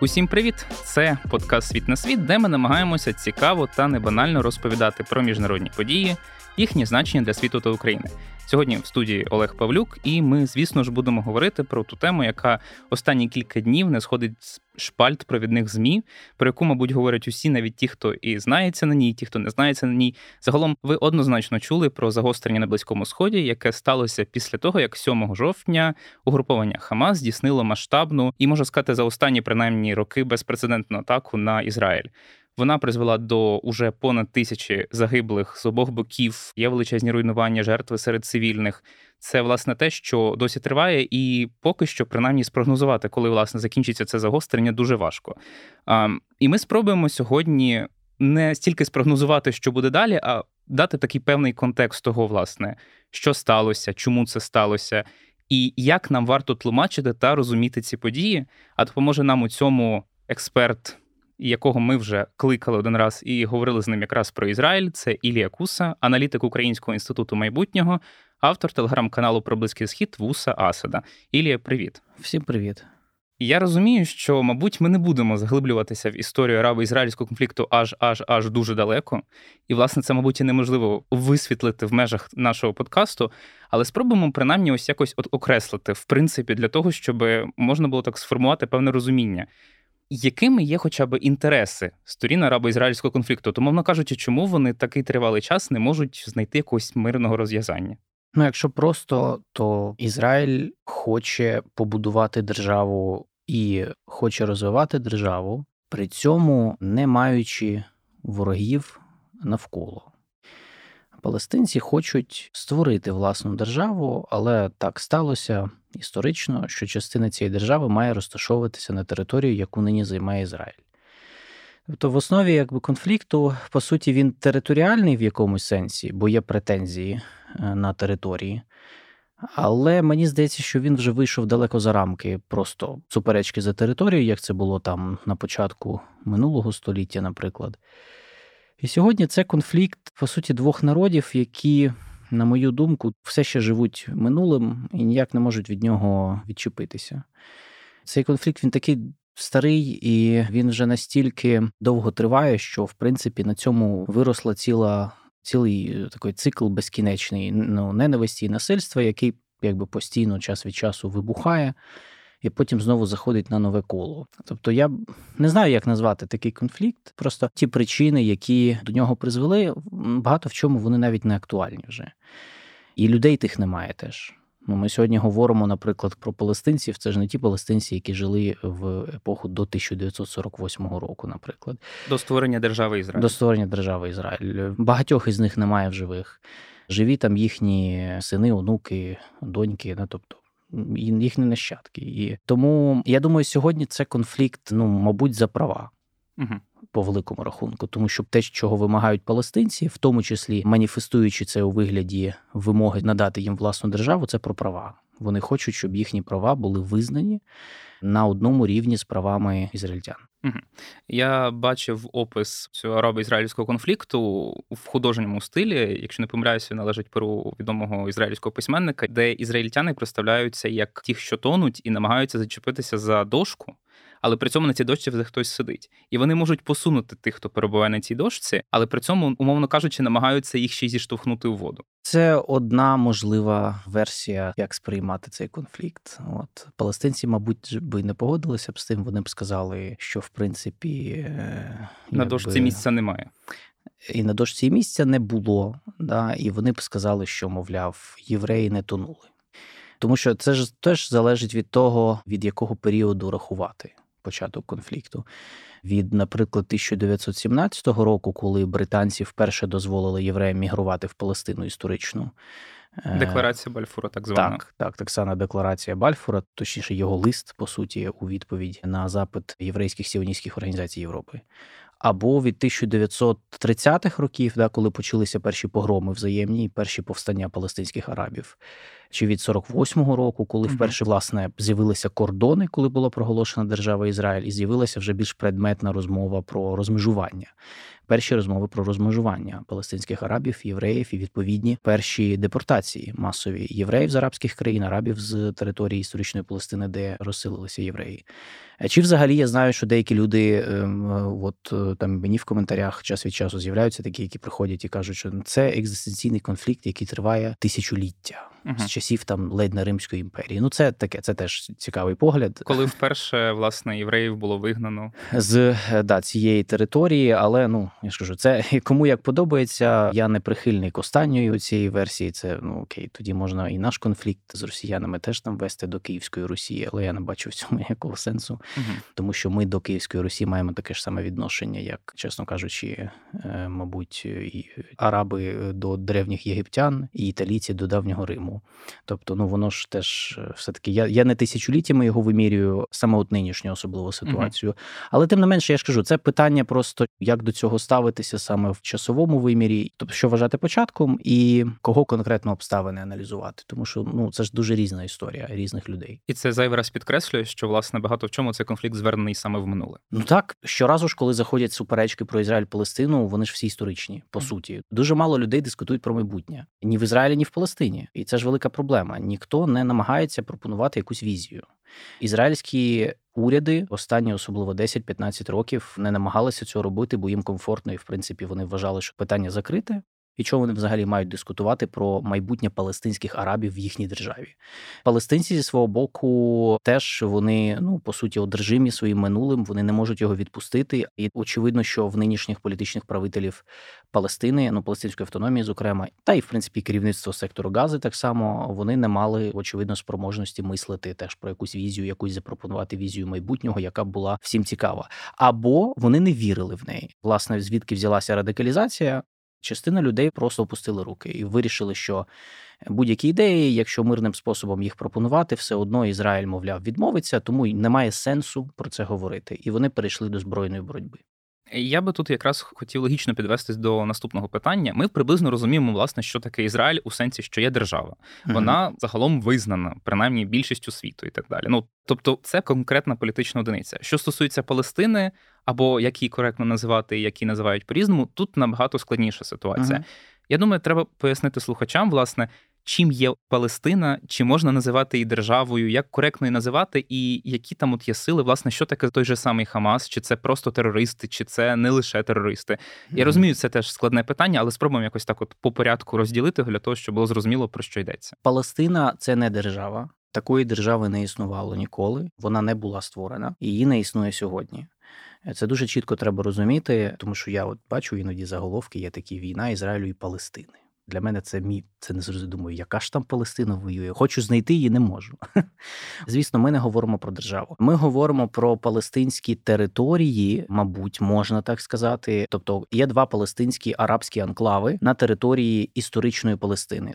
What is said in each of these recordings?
Усім привіт! Це подкаст Світ на світ, де ми намагаємося цікаво та небанально розповідати про міжнародні події, їхні значення для світу та України. Сьогодні в студії Олег Павлюк, і ми, звісно ж, будемо говорити про ту тему, яка останні кілька днів не сходить з шпальт провідних змі, про яку, мабуть, говорять усі, навіть ті, хто і знається на ній, ті, хто не знається на ній. Загалом, ви однозначно чули про загострення на близькому сході, яке сталося після того, як 7 жовтня угруповання Хамас здійснило масштабну і можна сказати за останні принаймні роки безпрецедентну атаку на Ізраїль. Вона призвела до уже понад тисячі загиблих з обох боків. Є величезні руйнування жертви серед цивільних. Це власне те, що досі триває, і поки що, принаймні, спрогнозувати, коли власне закінчиться це загострення, дуже важко. А, І ми спробуємо сьогодні не стільки спрогнозувати, що буде далі, а дати такий певний контекст того, власне, що сталося, чому це сталося, і як нам варто тлумачити та розуміти ці події. А допоможе нам у цьому експерт якого ми вже кликали один раз і говорили з ним якраз про Ізраїль. Це Ілія Куса, аналітик Українського інституту майбутнього, автор телеграм-каналу про Близький Схід Вуса Асада. Ілія, привіт. Всім привіт. Я розумію, що, мабуть, ми не будемо заглиблюватися в історію араби-ізраїльського конфлікту аж аж аж дуже далеко. І, власне, це, мабуть, і неможливо висвітлити в межах нашого подкасту, але спробуємо принаймні ось якось от окреслити, в принципі, для того, щоб можна було так сформувати певне розуміння якими є хоча б інтереси сторін арабо-ізраїльського конфлікту? То, мовно кажучи, чому вони такий тривалий час не можуть знайти якогось мирного розв'язання? Ну, якщо просто, то Ізраїль хоче побудувати державу і хоче розвивати державу, при цьому не маючи ворогів навколо. Палестинці хочуть створити власну державу, але так сталося історично, що частина цієї держави має розташовуватися на території, яку нині займає Ізраїль. Тобто, в основі якби, конфлікту, по суті, він територіальний в якомусь сенсі, бо є претензії е, на території. Але мені здається, що він вже вийшов далеко за рамки просто суперечки за територію, як це було там на початку минулого століття, наприклад. І сьогодні це конфлікт, по суті, двох народів, які, на мою думку, все ще живуть минулим і ніяк не можуть від нього відчепитися. Цей конфлікт він такий старий, і він вже настільки довго триває, що в принципі на цьому виросла ціла. Цілий такий цикл безкінечний ну, ненависті і насильства, який якби постійно час від часу вибухає і потім знову заходить на нове коло. Тобто я не знаю, як назвати такий конфлікт. Просто ті причини, які до нього призвели, багато в чому вони навіть не актуальні вже. І людей тих немає теж. Ну, Ми сьогодні говоримо, наприклад, про палестинців. Це ж не ті палестинці, які жили в епоху до 1948 року, наприклад. До створення держави Ізраїль. До створення держави Ізраїль. Багатьох із них немає в живих. Живі там їхні сини, онуки, доньки. Ну, тобто їхні нащадки. І тому я думаю, сьогодні це конфлікт, ну мабуть, за права. Угу. По великому рахунку, тому що те, чого вимагають палестинці, в тому числі маніфестуючи це у вигляді вимоги надати їм власну державу, це про права. Вони хочуть, щоб їхні права були визнані на одному рівні з правами ізраїльтян. Я бачив опис цього арабо-ізраїльського конфлікту в художньому стилі, якщо не помиляюся, належить перу відомого ізраїльського письменника, де ізраїльтяни представляються як ті, що тонуть, і намагаються зачепитися за дошку але при цьому на цій дошці вже хтось сидить. І вони можуть посунути тих, хто перебуває на цій дошці, але при цьому, умовно кажучи, намагаються їх ще й зіштовхнути у воду. Це одна можлива версія, як сприймати цей конфлікт. От палестинці, мабуть, би не погодилися б з тим. Вони б сказали, що в принципі е, на якби... дошці місця немає. І на дошці місця не було, да, і вони б сказали, що, мовляв, євреї не тонули. Тому що це ж теж залежить від того, від якого періоду рахувати початок конфлікту. Від, наприклад, 1917 року, коли британці вперше дозволили євреям мігрувати в Палестину історичну. Е, декларація Бальфура, так звана. Так, так, так само декларація Бальфура, точніше, його лист, по суті, у відповідь на запит єврейських сіоністських організацій Європи. Або від 1930-х років, да, коли почалися перші погроми взаємні і перші повстання палестинських арабів. Чи від 48-го року, коли вперше власне з'явилися кордони, коли була проголошена держава Ізраїль, і з'явилася вже більш предметна розмова про розмежування. Перші розмови про розмежування палестинських арабів, євреїв і відповідні перші депортації масові євреїв з арабських країн, арабів з території історичної Палестини, де розселилися євреї. Е, чи взагалі я знаю, що деякі люди, ем, е, от е, там мені в коментарях час від часу з'являються такі, які приходять і кажуть, що це екзистенційний конфлікт, який триває тисячоліття uh з часів там ледь не Римської імперії. Ну, це таке, це теж цікавий погляд. Коли вперше власне євреїв було вигнано з да, цієї території, але ну я ж кажу, це кому як подобається. Я не прихильник останньої цієї версії. Це ну окей, тоді можна і наш конфлікт з росіянами теж там вести до Київської Росії, але я не бачу в цьому ніякого сенсу угу. тому що ми до Київської Русі маємо таке ж саме відношення, як, чесно кажучи, е, мабуть, і араби до древніх єгиптян і італійці до давнього Риму. Тобто, ну воно ж теж е, все таки. Я я не тисячоліттями його вимірюю, саме от нинішню особливу ситуацію. Угу. Але тим не менше, я ж кажу, це питання просто як до цього ставитися саме в часовому вимірі, тобто що вважати початком, і кого конкретно обставини аналізувати, тому що ну це ж дуже різна історія різних людей, і це зайвий раз підкреслює, що власне багато в чому цей конфлікт звернений саме в минуле. Ну так щоразу ж, коли заходять суперечки про Ізраїль Палестину, вони ж всі історичні по суті. Дуже мало людей дискутують про майбутнє ні в Ізраїлі, ні в Палестині, і це ж велика проблема. Ніхто не намагається пропонувати якусь візію. Ізраїльські уряди останні, особливо 10-15 років, не намагалися цього робити, бо їм комфортно, і в принципі вони вважали, що питання закрите. І чого вони взагалі мають дискутувати про майбутнє палестинських арабів в їхній державі? Палестинці зі свого боку теж вони ну по суті одержимі своїм минулим, вони не можуть його відпустити. І очевидно, що в нинішніх політичних правителів Палестини, ну палестинської автономії, зокрема, та й в принципі керівництво сектору Гази, так само вони не мали очевидно спроможності мислити теж про якусь візію, якусь запропонувати візію майбутнього, яка була всім цікава, або вони не вірили в неї. Власне, звідки взялася радикалізація? Частина людей просто опустили руки і вирішили, що будь-які ідеї, якщо мирним способом їх пропонувати, все одно Ізраїль, мовляв, відмовиться, тому й немає сенсу про це говорити. І вони перейшли до збройної боротьби. Я би тут якраз хотів логічно підвестись до наступного питання. Ми приблизно розуміємо, власне, що таке Ізраїль у сенсі, що є держава. Вона mm-hmm. загалом визнана, принаймні більшістю світу і так далі. Ну тобто, це конкретна політична одиниця. Що стосується Палестини, або як її коректно називати, які називають по-різному, тут набагато складніша ситуація. Mm-hmm. Я думаю, треба пояснити слухачам, власне, чим є Палестина, чи можна називати її державою, як коректно її називати, і які там от є сили, власне, що таке той же самий Хамас, чи це просто терористи, чи це не лише терористи. Я розумію, це теж складне питання, але спробуємо якось так, от по порядку розділити для того, щоб було зрозуміло про що йдеться. Палестина це не держава. Такої держави не існувало ніколи. Вона не була створена, і її не існує сьогодні. Це дуже чітко треба розуміти, тому що я от бачу іноді заголовки, є такі війна Ізраїлю і Палестини. Для мене це мій це не зрозуміло. Думаю, яка ж там Палестина воює? Хочу знайти її, не можу. Звісно, ми не говоримо про державу. Ми говоримо про палестинські території, мабуть, можна так сказати. Тобто є два палестинські арабські анклави на території історичної Палестини,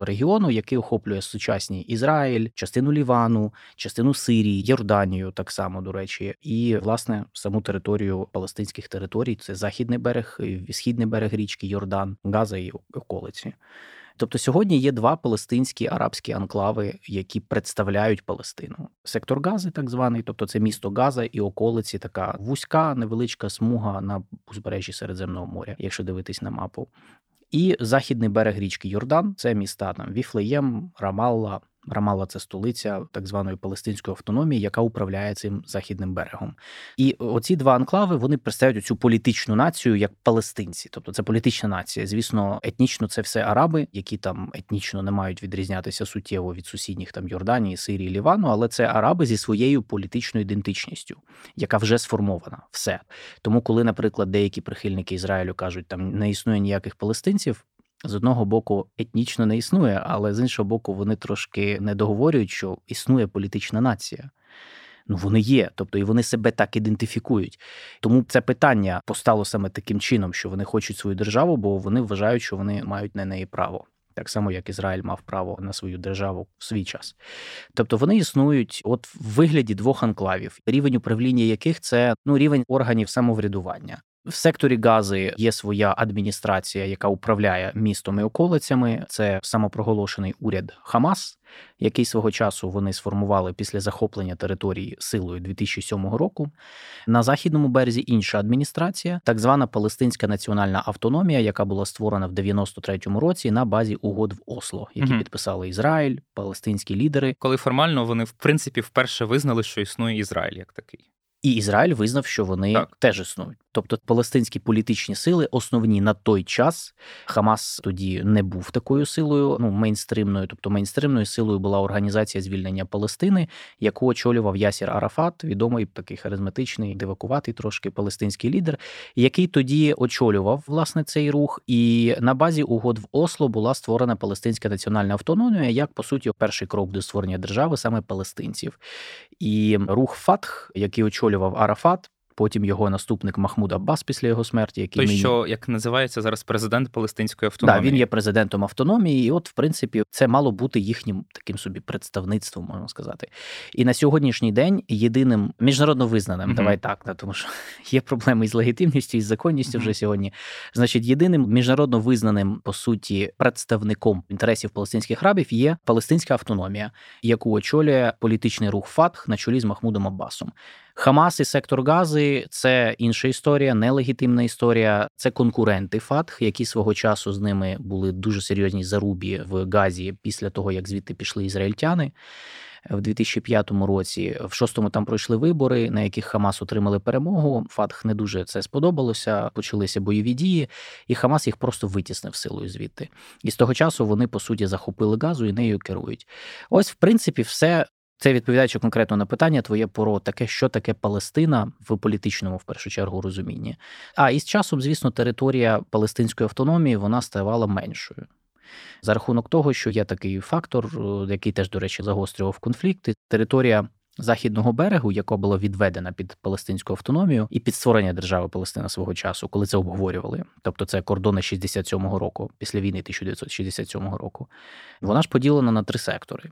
регіону, який охоплює сучасні Ізраїль, частину Лівану, частину Сирії, Йорданію, так само до речі, і власне саму територію палестинських територій це західний берег, східний берег річки Йордан, Газа і околиці. Тобто сьогодні є два палестинські арабські анклави, які представляють Палестину. Сектор Гази, так званий, тобто це місто Газа і околиці, така вузька невеличка смуга на узбережжі Середземного моря, якщо дивитись на мапу. І західний берег річки Йордан це міста там Віфлеєм, Рамалла, Рамала це столиця так званої палестинської автономії, яка управляє цим західним берегом. І оці два анклави вони представляють цю політичну націю як палестинці, тобто це політична нація. Звісно, етнічно це все араби, які там етнічно не мають відрізнятися суттєво від сусідніх там Йорданії, Сирії, Лівану, але це араби зі своєю політичною ідентичністю, яка вже сформована. Все тому, коли, наприклад, деякі прихильники Ізраїлю кажуть, там не існує ніяких палестинців з одного боку етнічно не існує, але з іншого боку, вони трошки не договорюють, що існує політична нація. Ну, вони є, тобто і вони себе так ідентифікують. Тому це питання постало саме таким чином, що вони хочуть свою державу, бо вони вважають, що вони мають на неї право. Так само, як Ізраїль мав право на свою державу в свій час. Тобто вони існують от в вигляді двох анклавів, рівень управління яких це ну рівень органів самоврядування. В секторі Гази є своя адміністрація, яка управляє містом і околицями. Це самопроголошений уряд Хамас, який свого часу вони сформували після захоплення території силою 2007 року. На західному березі інша адміністрація, так звана Палестинська національна автономія, яка була створена в 93-му році на базі угод в Осло, які угу. підписали Ізраїль, палестинські лідери. Коли формально вони в принципі вперше визнали, що існує Ізраїль як такий. І Ізраїль визнав, що вони так. теж існують. Тобто палестинські політичні сили, основні на той час, Хамас тоді не був такою силою, ну мейнстримною, тобто мейнстримною силою була організація звільнення Палестини, яку очолював Ясір Арафат, відомий такий харизматичний, дивакуватий трошки палестинський лідер, який тоді очолював власне цей рух. І на базі угод в Осло була створена Палестинська національна автономія, як по суті перший крок до створення держави саме палестинців. І рух Фатх, який очолював Арафат. Потім його наступник Махмуд Аббас після його смерті, який Той, що як називається зараз президент Палестинської автономії. Да, він є президентом автономії, і от, в принципі, це мало бути їхнім таким собі представництвом, можна сказати. І на сьогоднішній день єдиним міжнародно визнаним, uh давай так, да, тому що є проблеми із легітимністю і з законністю uh вже сьогодні. Значить, єдиним міжнародно визнаним по суті представником інтересів палестинських арабів є палестинська автономія, яку очолює політичний рух ФАТХ на чолі з Махмудом Аббасом. Хамас і сектор Гази це інша історія, нелегітимна історія. Це конкуренти ФАТХ, які свого часу з ними були дуже серйозні заруби в Газі після того, як звідти пішли ізраїльтяни. В 2005 році в шостому там пройшли вибори, на яких Хамас отримали перемогу. Фатху не дуже це сподобалося. Почалися бойові дії, і Хамас їх просто витіснив силою звідти. І з того часу вони по суті захопили Газу і нею керують. Ось, в принципі, все це відповідаючи конкретно на питання твоє про таке, що таке Палестина в політичному, в першу чергу, розумінні. А і з часом, звісно, територія палестинської автономії вона ставала меншою. За рахунок того, що є такий фактор, е, який теж, до речі, загострював конфлікти. Територія західного берегу, яка була відведена під палестинську автономію, і під створення держави Палестина свого часу, коли це обговорювали. Тобто це кордони 67-го року, після війни 1967 року. Вона ж поділена на три сектори.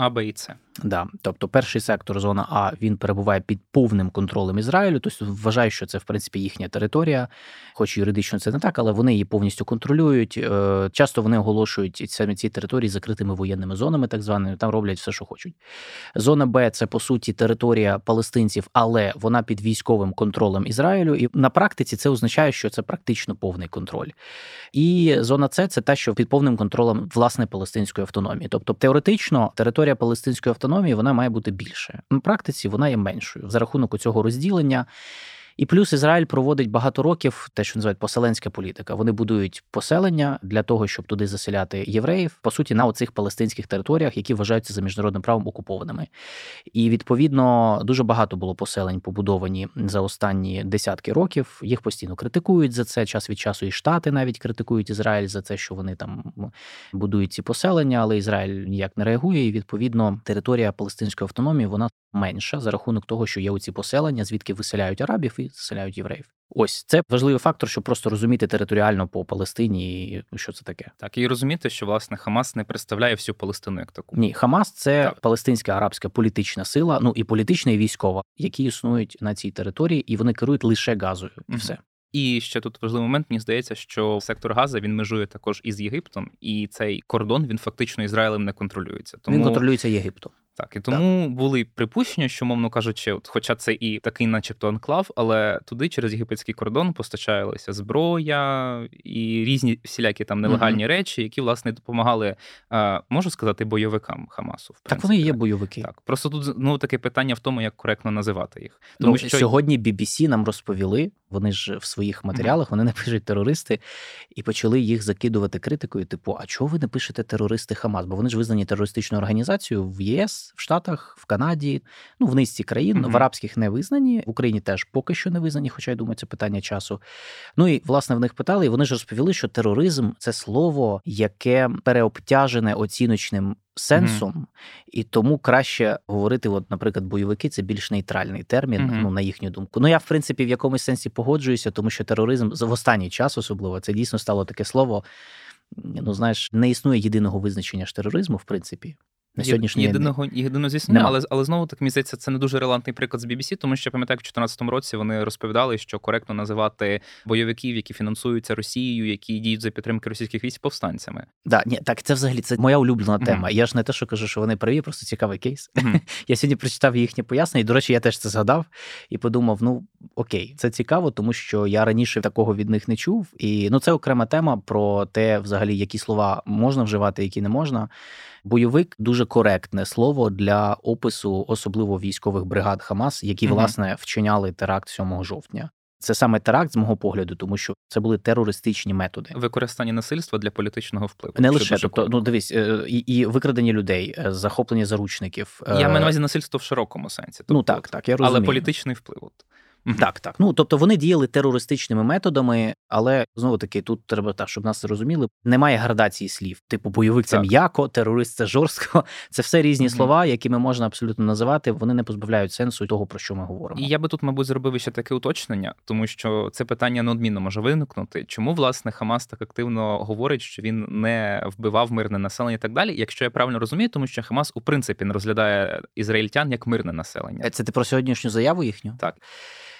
А, Б і С. Да, тобто перший сектор, зона А, він перебуває під повним контролем Ізраїлю. Тобто вважаю, що це в принципі їхня територія, хоч юридично це не так, але вони її повністю контролюють. Е, часто вони оголошують саме ці території закритими воєнними зонами, так званими. Там роблять все, що хочуть. Зона Б це по суті територія палестинців, але вона під військовим контролем Ізраїлю. І на практиці це означає, що це практично повний контроль. І зона С це те, що під повним контролем власне палестинської автономії. Тобто теоретично територія палестинської автономії автономії вона має бути більше. На практиці вона є меншою за рахунок цього розділення. І плюс Ізраїль проводить багато років те, що називають поселенська політика. Вони будують поселення для того, щоб туди заселяти євреїв, по суті, на оцих палестинських територіях, які вважаються за міжнародним правом окупованими. І відповідно дуже багато було поселень побудовані за останні десятки років. Їх постійно критикують за це. Час від часу і штати навіть критикують Ізраїль за це, що вони там будують ці поселення, але Ізраїль ніяк не реагує. І відповідно територія палестинської автономії вона менша за рахунок того, що є оці поселення, звідки виселяють арабів і заселяють євреїв. Ось це важливий фактор, щоб просто розуміти територіально по Палестині, і що це таке. Так і розуміти, що власне Хамас не представляє всю Палестину як таку. Ні, Хамас це так. палестинська арабська політична сила, ну і політична, і військова, які існують на цій території, і вони керують лише газою. І все. І ще тут важливий момент. Мені здається, що сектор Газа він межує також із Єгиптом, і цей кордон він фактично Ізраїлем не контролюється. Тому він контролюється Єгиптом. Так, і тому так. були припущення, що, мовно кажучи, от, хоча це і такий, начебто, анклав, але туди через єгипетський кордон постачалася зброя і різні всілякі там нелегальні mm-hmm. речі, які власне допомагали, можу сказати, бойовикам Хамасу. В так вони є бойовики. Так, просто тут ну таке питання в тому, як коректно називати їх. Тому ну, що сьогодні BBC нам розповіли. Вони ж в своїх матеріалах вони не пишуть терористи і почали їх закидувати критикою. Типу, а чого ви не пишете терористи Хамас? Бо вони ж визнані терористичною організацією в ЄС в Штатах, в Канаді, ну в низці країн mm-hmm. в арабських не визнані, в Україні теж поки що не визнані, хоча я думаю, це питання часу. Ну і власне в них питали, і вони ж розповіли, що тероризм це слово, яке переобтяжене оціночним. Сенсом mm-hmm. і тому краще говорити, от, наприклад, бойовики це більш нейтральний термін, mm-hmm. ну на їхню думку. Ну я в принципі в якомусь сенсі погоджуюся, тому що тероризм в останній час, особливо це дійсно стало таке слово. Ну знаєш, не існує єдиного визначення ж тероризму, в принципі. На сьогоднішній єдиного єдиного, звісно, але але знову так мені здається, це не дуже релевантний приклад з BBC, тому що пам'ятаю, в 2014 році вони розповідали, що коректно називати бойовиків, які фінансуються Росією, які діють за підтримки російських військ повстанцями. Да, ні, так це взагалі це моя улюблена mm-hmm. тема. Я ж не те, що кажу, що вони праві, просто цікавий кейс. Mm-hmm. Я сьогодні прочитав їхнє пояснення, і до речі, я теж це згадав і подумав: ну окей, це цікаво, тому що я раніше такого від них не чув. І ну це окрема тема про те, взагалі, які слова можна вживати, які не можна. Бойовик дуже коректне слово для опису, особливо військових бригад Хамас, які угу. власне вчиняли теракт 7 жовтня. Це саме теракт з мого погляду, тому що це були терористичні методи. Використання насильства для політичного впливу. Не лише тобто, ну дивись, е, і і викрадення людей, е, захоплення заручників. Я маю на увазі насильство в широкому сенсі. Тобто, ну так, так я розумію. але політичний вплив. Так, так. Ну тобто вони діяли терористичними методами, але знову таки тут треба так, щоб нас зрозуміли. Немає градації слів. Типу, бойовик це м'яко, терорист це жорстко. Це все різні mm-hmm. слова, якими можна абсолютно називати. Вони не позбавляють сенсу того, про що ми говоримо. І я би тут, мабуть, зробив ще таке уточнення, тому що це питання неодмінно може виникнути. Чому власне Хамас так активно говорить, що він не вбивав мирне населення і так далі? Якщо я правильно розумію, тому що Хамас у принципі не розглядає ізраїльтян як мирне населення. Це ти про сьогоднішню заяву їхню? Так.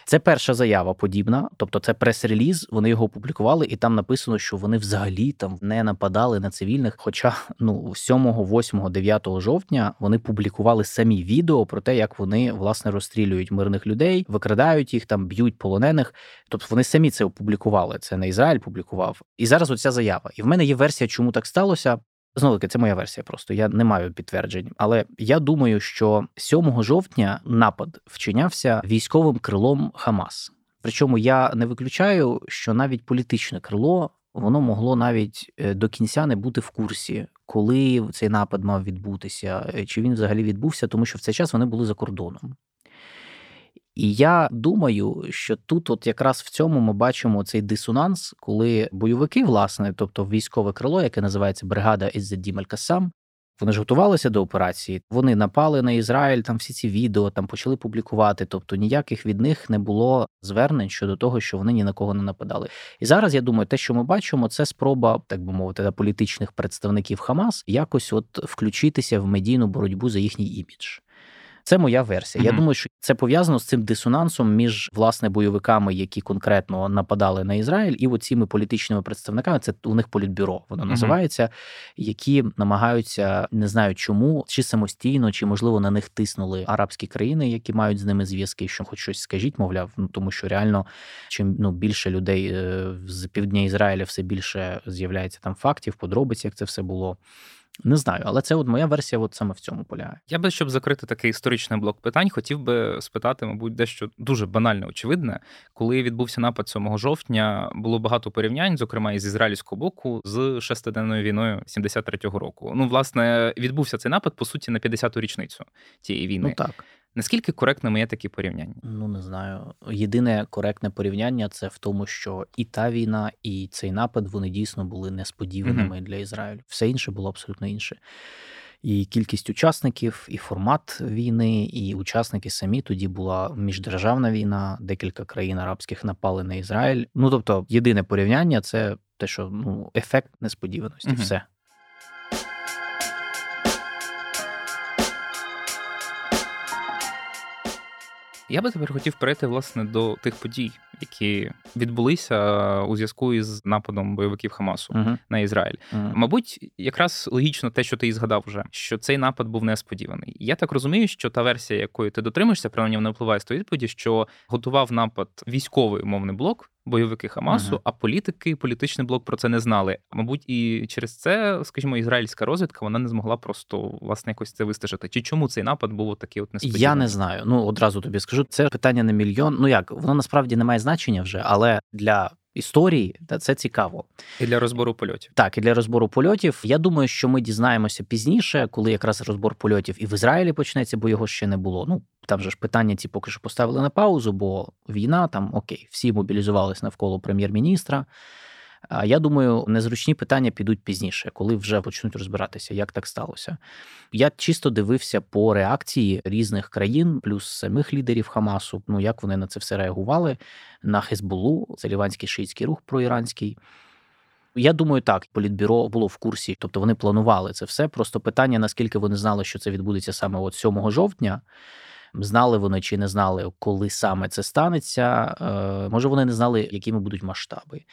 Це перша заява подібна, тобто це прес-реліз. Вони його опублікували, і там написано, що вони взагалі там не нападали на цивільних. Хоча ну 7, 8, 9 жовтня вони публікували самі відео про те, як вони власне розстрілюють мирних людей, викрадають їх там, б'ють полонених. Тобто вони самі це опублікували. Це не Ізраїль публікував. І зараз оця заява. І в мене є версія, чому так сталося. Знову таки, це моя версія, просто я не маю підтверджень. Але я думаю, що 7 жовтня напад вчинявся військовим крилом Хамас. Причому я не виключаю, що навіть політичне крило воно могло навіть е, до кінця не бути в курсі, коли цей напад мав відбутися, е, чи він взагалі відбувся, тому що в цей час вони були за кордоном. І я думаю, що тут, от якраз в цьому, ми бачимо цей дисонанс, коли бойовики, власне, тобто військове крило, яке називається бригада Іззаддім Аль-Касам, вони ж готувалися до операції. Вони напали на Ізраїль, там всі ці відео там почали публікувати. Тобто ніяких від них не було звернень щодо того, що вони ні на кого не нападали. І зараз я думаю, те, що ми бачимо, це спроба, так би мовити, політичних представників Хамас якось от включитися в медійну боротьбу за їхній імідж. Це моя версія. Mm-hmm. Я думаю, що це пов'язано з цим дисонансом між власне бойовиками, які конкретно нападали на Ізраїль, і оціми політичними представниками. Це у них політбюро, воно mm-hmm. називається, які намагаються не знаю чому, чи самостійно, чи можливо на них тиснули арабські країни, які мають з ними зв'язки, що хоч щось скажіть, мовляв, ну тому що реально чим ну більше людей е, з півдня Ізраїля, все більше з'являється там фактів, подробиць, як це все було. Не знаю, але це от моя версія от саме в цьому полягає. Я би, щоб закрити такий історичний блок питань, хотів би спитати, мабуть, дещо дуже банальне, очевидне. Коли відбувся напад 7 жовтня, було багато порівнянь, зокрема із ізраїльського боку, з шестиденною війною 73-го року. Ну, власне, відбувся цей напад по суті на 50-ту річницю цієї війни. Ну так. Наскільки коректними є такі порівняння? Ну не знаю. Єдине коректне порівняння це в тому, що і та війна, і цей напад вони дійсно були несподіваними mm-hmm. для Ізраїлю. Все інше було абсолютно інше. І кількість учасників, і формат війни, і учасники самі тоді була міждержавна війна. Декілька країн арабських напали на Ізраїль. Ну тобто, єдине порівняння це те, що ну ефект несподіваності. Mm-hmm. Все. Я би тепер хотів перейти власне до тих подій, які відбулися у зв'язку із нападом бойовиків Хамасу uh-huh. на Ізраїль. Uh-huh. Мабуть, якраз логічно те, що ти і згадав вже, що цей напад був несподіваний. Я так розумію, що та версія, якої ти дотримуєшся, принаймні вона впливає з тої відповіді, що готував напад військовий умовний блок бойовики Хамасу, uh-huh. а політики, політичний блок про це не знали. Мабуть, і через це, скажімо, ізраїльська розвідка вона не змогла просто власне якось це вистежити. Чи чому цей напад був такий от несподіваний? Я не знаю. Ну одразу тобі скажу. Це питання на мільйон. Ну як воно насправді не має значення вже, але для історії, та це цікаво. І для розбору польотів. Так, і для розбору польотів. Я думаю, що ми дізнаємося пізніше, коли якраз розбор польотів і в Ізраїлі почнеться, бо його ще не було. Ну там же ж питання ці поки що поставили на паузу, бо війна там окей, всі мобілізувалися навколо прем'єр-міністра. Я думаю, незручні питання підуть пізніше, коли вже почнуть розбиратися, як так сталося. Я чисто дивився по реакції різних країн, плюс самих лідерів Хамасу. Ну як вони на це все реагували на Хезболу, це ліванський шиїцький рух проіранський. Я думаю, так політбюро було в курсі, тобто вони планували це все. Просто питання, наскільки вони знали, що це відбудеться саме от 7 жовтня. Знали вони чи не знали, коли саме це станеться. Е, може, вони не знали, якими будуть масштаби.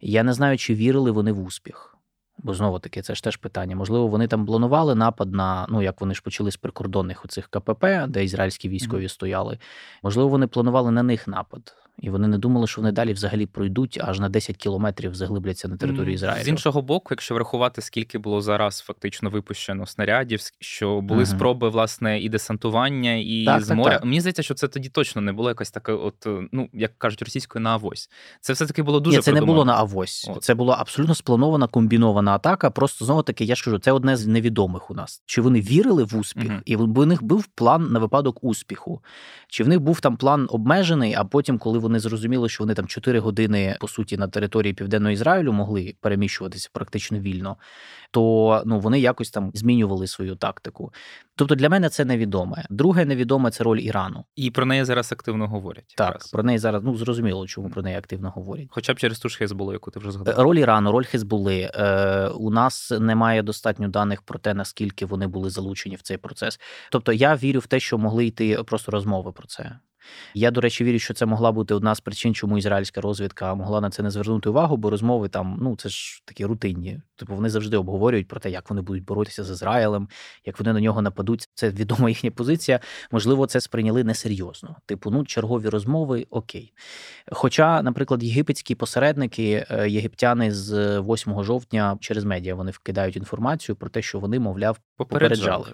Я не знаю, чи вірили вони в успіх. Бо знову таки, це ж теж питання. Можливо, вони там планували напад на ну як вони ж почали з прикордонних оцих КПП, де ізраїльські військові mm-hmm. стояли. Можливо, вони планували на них напад. І вони не думали, що вони далі взагалі пройдуть аж на 10 кілометрів заглибляться на територію Ізраїлю. З іншого боку, якщо врахувати, скільки було зараз фактично випущено снарядів, що були uh спроби власне і десантування, і так, з моря. Так, так. Мені здається, що це тоді точно не було якось таке, от ну як кажуть російською на авось. Це все таки було дуже Ні, це продумано. не було на авось. От. Це була абсолютно спланована комбінована атака. Просто знову таки, я ж кажу, це одне з невідомих у нас. Чи вони вірили в успіх, uh і в них був план на випадок успіху, чи в них був там план обмежений, а потім, коли вони зрозуміли, що вони там 4 години по суті на території південного Ізраїлю могли переміщуватися практично вільно, то ну вони якось там змінювали свою тактику. Тобто для мене це невідоме. Друге, невідоме це роль Ірану, і про неї зараз активно говорять. Так якраз. про неї зараз ну зрозуміло, чому про неї активно говорять. Хоча б через ту ж Хезболу, яку ти вже згадав. Роль Ірану, роль Хезболи. Е, У нас немає достатньо даних про те, наскільки вони були залучені в цей процес. Тобто я вірю в те, що могли йти просто розмови про це. Я, до речі, вірю, що це могла бути одна з причин, чому ізраїльська розвідка могла на це не звернути увагу, бо розмови там, ну це ж такі рутинні. Типу вони завжди обговорюють про те, як вони будуть боротися з Ізраїлем, як вони на нього нападуть. Це відома їхня позиція. Можливо, це сприйняли несерйозно. Типу, ну чергові розмови, окей. Хоча, наприклад, єгипетські посередники, е, єгиптяни з 8 жовтня через медіа вони вкидають інформацію про те, що вони, мовляв, попереджали.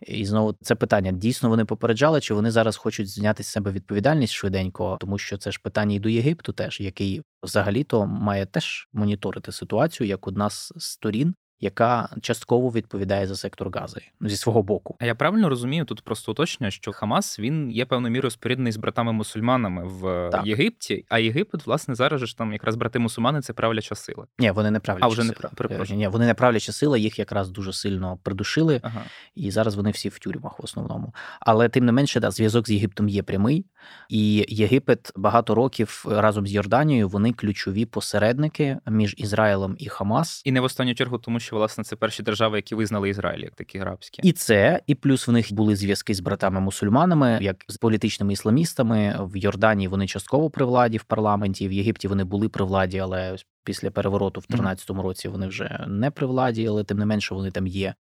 І знову це питання: дійсно вони попереджали, чи вони зараз хочуть зняти з себе відповідальність швиденько, тому що це ж питання і до Єгипту, теж який взагалі-то має теж моніторити ситуацію як одна з сторін яка частково відповідає за сектор Гази ну, зі свого боку. А я правильно розумію тут просто уточнення, що Хамас він є певною мірою споріднений з братами-мусульманами в так. Єгипті, а Єгипет, власне, зараз ж там якраз брати-мусульмани це правляча сила. Ні, вони не правляча а вже сила. не прав... Ні, вони не правляча сила, їх якраз дуже сильно придушили, ага. і зараз вони всі в тюрмах в основному. Але тим не менше, да, зв'язок з Єгиптом є прямий, і Єгипет багато років разом з Йорданією вони ключові посередники між Ізраїлем і Хамас. І не в останню чергу, тому що власне це перші держави, які визнали Ізраїль як такі арабські, і це, і плюс в них були зв'язки з братами-мусульманами, як з політичними ісламістами. В Йорданії вони частково при владі в парламенті. В Єгипті вони були при владі, але після перевороту в 13-му році вони вже не при владі, але тим не менше вони там є.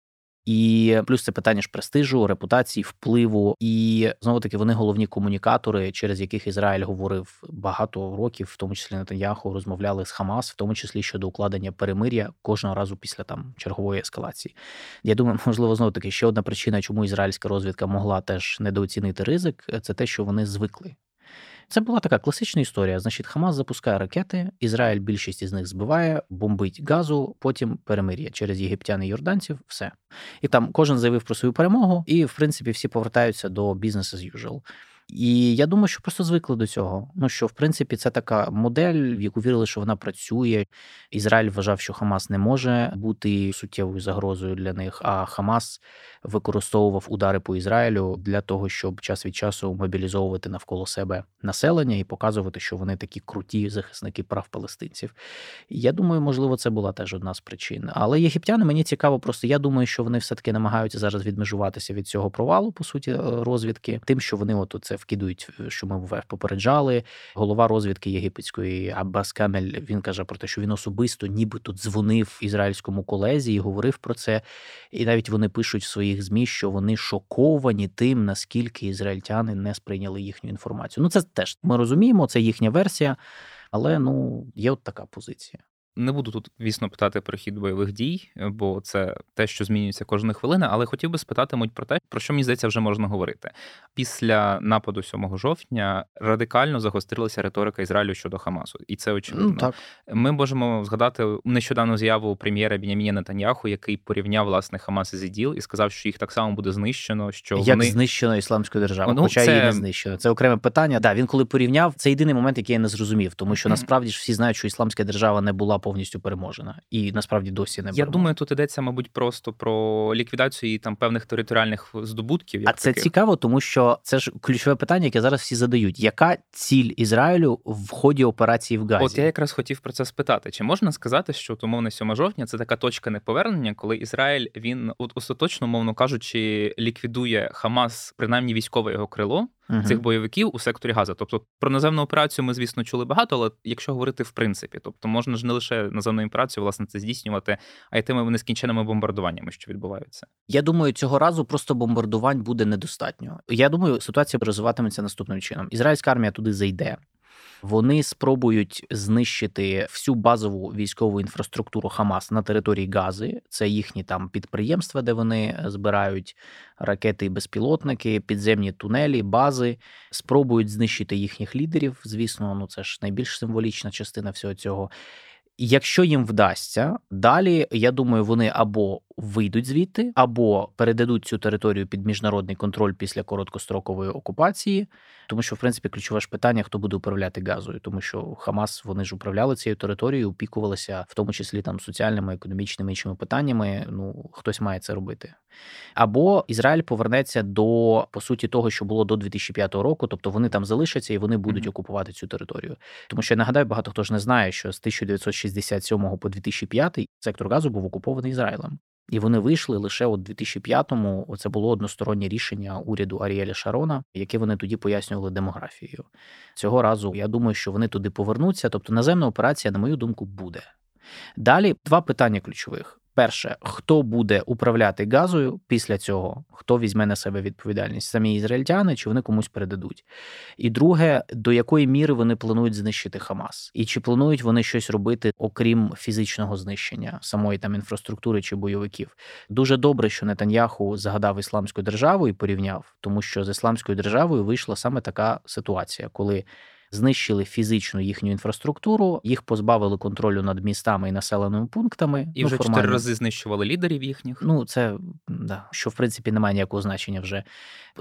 І плюс це питання ж престижу, репутації, впливу. І знову таки вони головні комунікатори, через яких Ізраїль говорив багато років, в тому числі Нетаньяху, розмовляли з Хамас, в тому числі щодо укладення перемир'я кожного разу після там чергової ескалації. Я думаю, можливо, знову таки ще одна причина, чому ізраїльська розвідка могла теж недооцінити ризик, це те, що вони звикли це була така класична історія. Значить, Хамас запускає ракети, Ізраїль більшість із них збиває, бомбить газу, потім перемир'я через єгиптян і юрданців, все. І там кожен заявив про свою перемогу, і в принципі всі повертаються до business as usual. І я думаю, що просто звикли до цього. Ну що в принципі це така модель, в яку вірили, що вона працює. Ізраїль вважав, що Хамас не може бути суттєвою загрозою для них. А Хамас використовував удари по Ізраїлю для того, щоб час від часу мобілізовувати навколо себе населення і показувати, що вони такі круті захисники прав палестинців. Я думаю, можливо, це була теж одна з причин. Але єгиптяни мені цікаво, просто я думаю, що вони все таки намагаються зараз відмежуватися від цього провалу, по суті, розвідки, тим, що вони от це вкидують, що ми ВВФ попереджали. Голова розвідки єгипетської Аббас Камель він каже про те, що він особисто нібито дзвонив ізраїльському колезі і говорив про це. І навіть вони пишуть в своїх змі, що вони шоковані тим, наскільки ізраїльтяни не сприйняли їхню інформацію. Ну це теж ми розуміємо, це їхня версія, але ну є от така позиція. Не буду тут, звісно, питати про хід бойових дій, бо це те, що змінюється кожної хвилини, але хотів би спитати муть про те, про що мені здається вже можна говорити. Після нападу 7 жовтня радикально загострилася риторика Ізраїлю щодо Хамасу, і це очевидно. Ну, так. Ми можемо згадати нещодавну з'яву прем'єра Біняміна Нетаньяху, який порівняв власне Хамас із іділ і сказав, що їх так само буде знищено. Що як вони... знищено ісламську державу, ну, хоча це... її не знищено. Це окреме питання. Да, він коли порівняв, це єдиний момент, який я не зрозумів, тому що насправді ж всі знають, що ісламська держава не була повністю переможена, і насправді досі не я думаю, тут йдеться, мабуть, просто про ліквідацію там певних територіальних здобутків. Як а це цікаво, тому що це ж ключове питання, яке зараз всі задають: яка ціль Ізраїлю в ході операції в Газі? От я якраз хотів про це спитати: чи можна сказати, що умовно 7 жовтня це така точка неповернення, коли Ізраїль він от остаточно, мовно кажучи, ліквідує Хамас, принаймні військове його крило? Uh Цих бойовиків у секторі Газа. Тобто про наземну операцію ми, звісно, чули багато, але якщо говорити в принципі, тобто можна ж не лише наземну операцію, власне, це здійснювати, а й тими нескінченими бомбардуваннями, що відбуваються. Я думаю, цього разу просто бомбардувань буде недостатньо. Я думаю, ситуація розвиватиметься наступним чином. Ізраїльська армія туди зайде. Вони спробують знищити всю базову військову інфраструктуру Хамас на території Гази. Це їхні там підприємства, де вони збирають ракети і безпілотники, підземні тунелі, бази. Спробують знищити їхніх лідерів. Звісно, ну це ж найбільш символічна частина всього цього. Якщо їм вдасться, далі я думаю, вони або вийдуть звідти, або передадуть цю територію під міжнародний контроль після короткострокової окупації, тому що в принципі ключове ж питання, хто буде управляти газою, тому що Хамас вони ж управляли цією територією, опікувалися в тому числі там соціальними, економічними іншими питаннями. Ну хтось має це робити. Або Ізраїль повернеться до по суті того, що було до 2005 року, тобто вони там залишаться і вони будуть mm-hmm. окупувати цю територію. Тому що я нагадаю, багато хто ж не знає, що з 1967 по 2005 сектор газу був окупований Ізраїлем. І вони вийшли лише у 2005-му. Це було одностороннє рішення уряду Аріеля Шарона, яке вони тоді пояснювали демографією. Цього разу я думаю, що вони туди повернуться. Тобто наземна операція, на мою думку, буде. Далі два питання ключових: Перше, хто буде управляти газою після цього, хто візьме на себе відповідальність, самі ізраїльтяни чи вони комусь передадуть. І друге, до якої міри вони планують знищити Хамас, і чи планують вони щось робити, окрім фізичного знищення самої там інфраструктури чи бойовиків? Дуже добре, що Нетаньяху згадав ісламську державу і порівняв, тому що з ісламською державою вийшла саме така ситуація, коли знищили фізичну їхню інфраструктуру, їх позбавили контролю над містами і населеними пунктами. І ну, вже чотири рази знищували лідерів їхніх. Ну це да, що в принципі немає ніякого значення вже.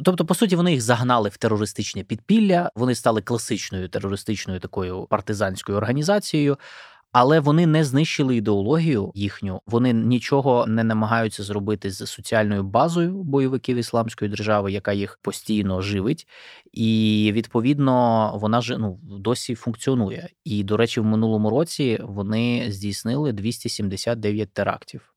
Тобто, по суті, вони їх загнали в терористичне підпілля. Вони стали класичною терористичною такою партизанською організацією. Але вони не знищили ідеологію їхню, вони нічого не намагаються зробити з соціальною базою бойовиків ісламської держави, яка їх постійно живить, і відповідно вона ж ну досі функціонує. І до речі, в минулому році вони здійснили 279 терактів.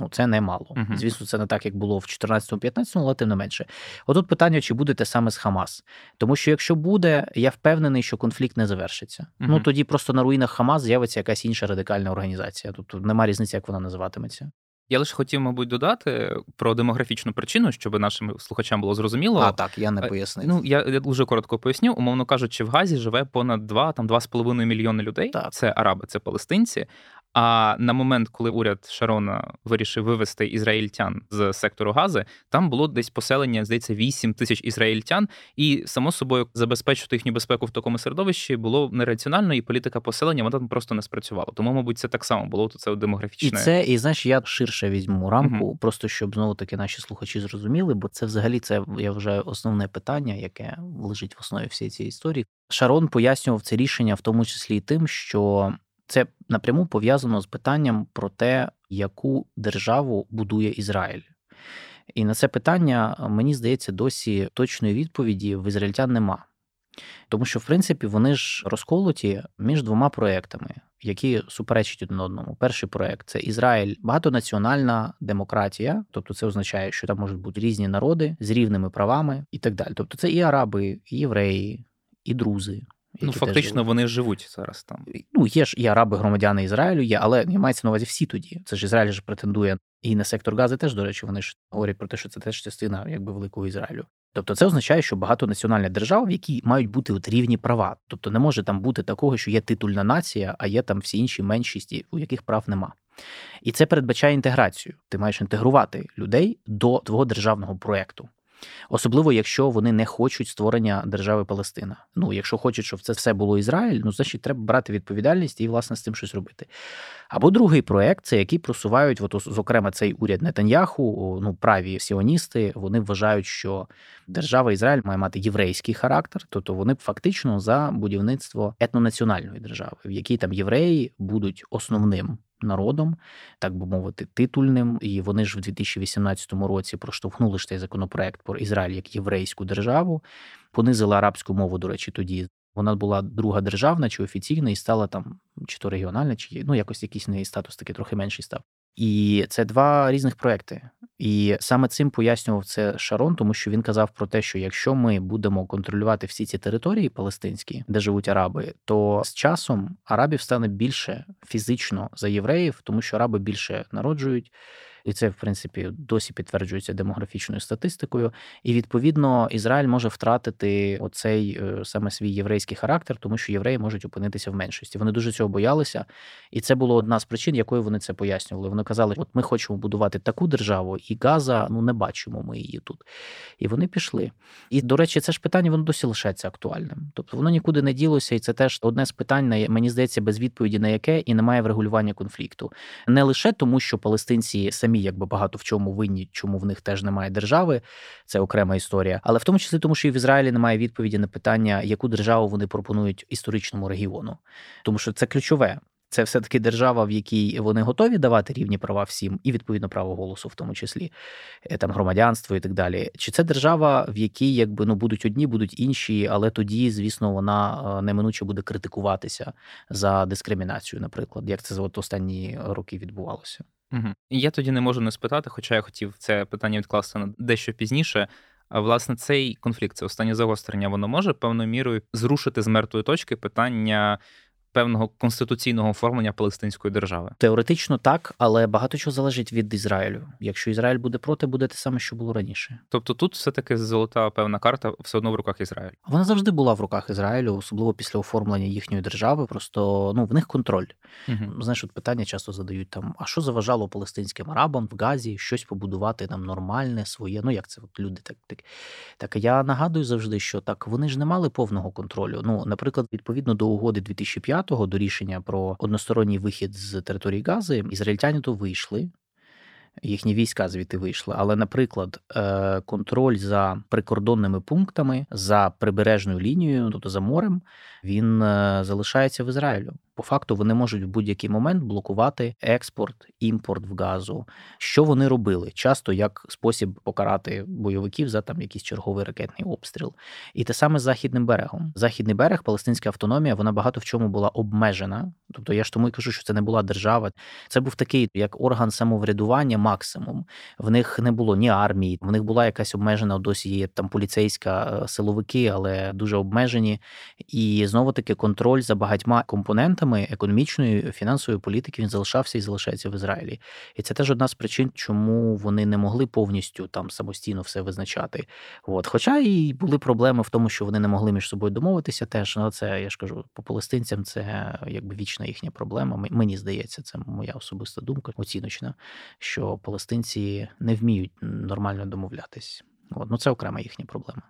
Ну, це немало. Uh-huh. Звісно, це не так, як було в 14-15, але тим не менше. Отут питання, чи буде те саме з Хамас. Тому що якщо буде, я впевнений, що конфлікт не завершиться. Uh-huh. Ну тоді просто на руїнах Хамас з'явиться якась інша радикальна організація. Тобто нема різниці, як вона називатиметься. Я лише хотів, мабуть, додати про демографічну причину, щоб нашим слухачам було зрозуміло. А так, я не е, пояснив. Ну я, я дуже коротко поясню. Умовно кажучи, в Газі живе понад 2, там 2,5 мільйони людей. Так. Це араби, це палестинці. А на момент, коли уряд Шарона вирішив вивести ізраїльтян з сектору Гази, там було десь поселення, здається, 8 тисяч ізраїльтян, і само собою забезпечити їхню безпеку в такому середовищі було нераціонально, і політика поселення вона там просто не спрацювала. Тому, мабуть, це так само було то це демографічне. І це, і знаєш, я ширше візьму рамку, угу. просто щоб знову таки наші слухачі зрозуміли, бо це взагалі це я вже основне питання, яке лежить в основі всієї цієї історії. Шарон пояснював це рішення, в тому числі і тим, що це напряму пов'язано з питанням про те, яку державу будує Ізраїль. І на це питання, мені здається, досі точної відповіді в ізраїльтян нема. Тому що, в принципі, вони ж розколоті між двома проектами, які суперечать один одному. Перший проект це Ізраїль, багатонаціональна демократія, тобто це означає, що там можуть бути різні народи з рівними правами і так далі. Тобто, це і араби, і євреї, і друзи, Ну, фактично, вони живуть зараз там. Ну, є ж і араби, громадяни Ізраїлю, є, але мається на увазі всі тоді. Це ж Ізраїль ж претендує і на сектор Гази теж, до речі, вони ж говорять про те, що це теж частина якби великого Ізраїлю. Тобто це означає, що багатонаціональна держава, в якій мають бути от рівні права. Тобто не може там бути такого, що є титульна нація, а є там всі інші меншісті, у яких прав нема. І це передбачає інтеграцію. Ти маєш інтегрувати людей до твого державного проєкту. Особливо, якщо вони не хочуть створення держави Палестина. Ну, якщо хочуть, щоб це все було Ізраїль, ну значить треба брати відповідальність і власне з цим щось робити. Або другий проект, це який просувають, от, зокрема, цей уряд Нетаньяху, ну праві сіоністи, вони вважають, що держава Ізраїль має мати єврейський характер, тобто вони фактично за будівництво етнонаціональної держави, в якій там євреї будуть основним. Народом, так би мовити, титульним, і вони ж в 2018 році проштовхнули ж цей законопроект про Ізраїль як єврейську державу, понизили арабську мову, до речі, тоді вона була друга державна чи офіційна, і стала там чи то регіональна, чи ну якось якийсь неї статус такий трохи менший став. І це два різних проекти. І саме цим пояснював це Шарон, тому що він казав про те, що якщо ми будемо контролювати всі ці території палестинські, де живуть араби, то з часом арабів стане більше фізично за євреїв, тому що араби більше народжують і це в принципі досі підтверджується демографічною статистикою. І відповідно Ізраїль може втратити оцей е, саме свій єврейський характер, тому що євреї можуть опинитися в меншості. Вони дуже цього боялися, і це було одна з причин, якою вони це пояснювали. Вони казали, от ми хочемо будувати таку державу, і Газа ну не бачимо ми її тут. І вони пішли. І до речі, це ж питання воно досі лишається актуальним. Тобто воно нікуди не ділося, і це теж одне з питань, мені здається, без відповіді на яке і немає врегулювання конфлікту. Не лише тому, що палестинці самі самі якби багато в чому винні, чому в них теж немає держави. Це окрема історія. Але в тому числі тому, що і в Ізраїлі немає відповіді на питання, яку державу вони пропонують історичному регіону, тому що це ключове. Це все-таки держава, в якій вони готові давати рівні права всім, і відповідно право голосу, в тому числі е, там громадянство і так далі. Чи це держава, в якій якби ну будуть одні, будуть інші, але тоді, звісно, вона е, неминуче буде критикуватися за дискримінацію, наприклад, як це от останні роки відбувалося. Угу. Я тоді не можу не спитати, хоча я хотів це питання відкласти на дещо пізніше. А власне цей конфлікт, це останнє загострення, воно може певною мірою зрушити з мертвої точки питання певного конституційного оформлення Палестинської держави. Теоретично так, але багато чого залежить від Ізраїлю. Якщо Ізраїль буде проти, буде те саме, що було раніше. Тобто тут все таки золота певна карта все одно в руках Ізраїлю. Вона завжди була в руках Ізраїлю, особливо після оформлення їхньої держави. Просто ну в них контроль. Угу. Знаєш, от питання часто задають там: а що заважало палестинським арабам в Газі щось побудувати там нормальне своє? Ну як це от люди так так. Так я нагадую завжди, що так вони ж не мали повного контролю. Ну, наприклад, відповідно до угоди 2005 2005-го до рішення про односторонній вихід з території Гази, ізраїльтяни то вийшли. Їхні війська звідти вийшли, але, наприклад, е, контроль за прикордонними пунктами за прибережною лінією, тобто за морем, він е, залишається в Ізраїлю. По факту вони можуть в будь-який момент блокувати експорт, імпорт в газу. Що вони робили? Часто як спосіб покарати бойовиків за там якийсь черговий ракетний обстріл. І те саме з західним берегом. Західний берег, палестинська автономія, вона багато в чому була обмежена. Тобто я ж тому і кажу, що це не була держава. Це був такий як орган самоврядування, максимум. В них не було ні армії, в них була якась обмежена досі є там поліцейська е, силовики, але дуже обмежені. І знову таки контроль за багатьма компонентами елементами економічної фінансової політики він залишався і залишається в Ізраїлі. І це теж одна з причин, чому вони не могли повністю там самостійно все визначати. От. Хоча і були проблеми в тому, що вони не могли між собою домовитися. Теж ну, це я ж кажу, по палестинцям це якби вічна їхня проблема. Мені здається, це моя особиста думка, оціночна, що палестинці не вміють нормально домовлятись. От. Ну це окрема їхня проблема.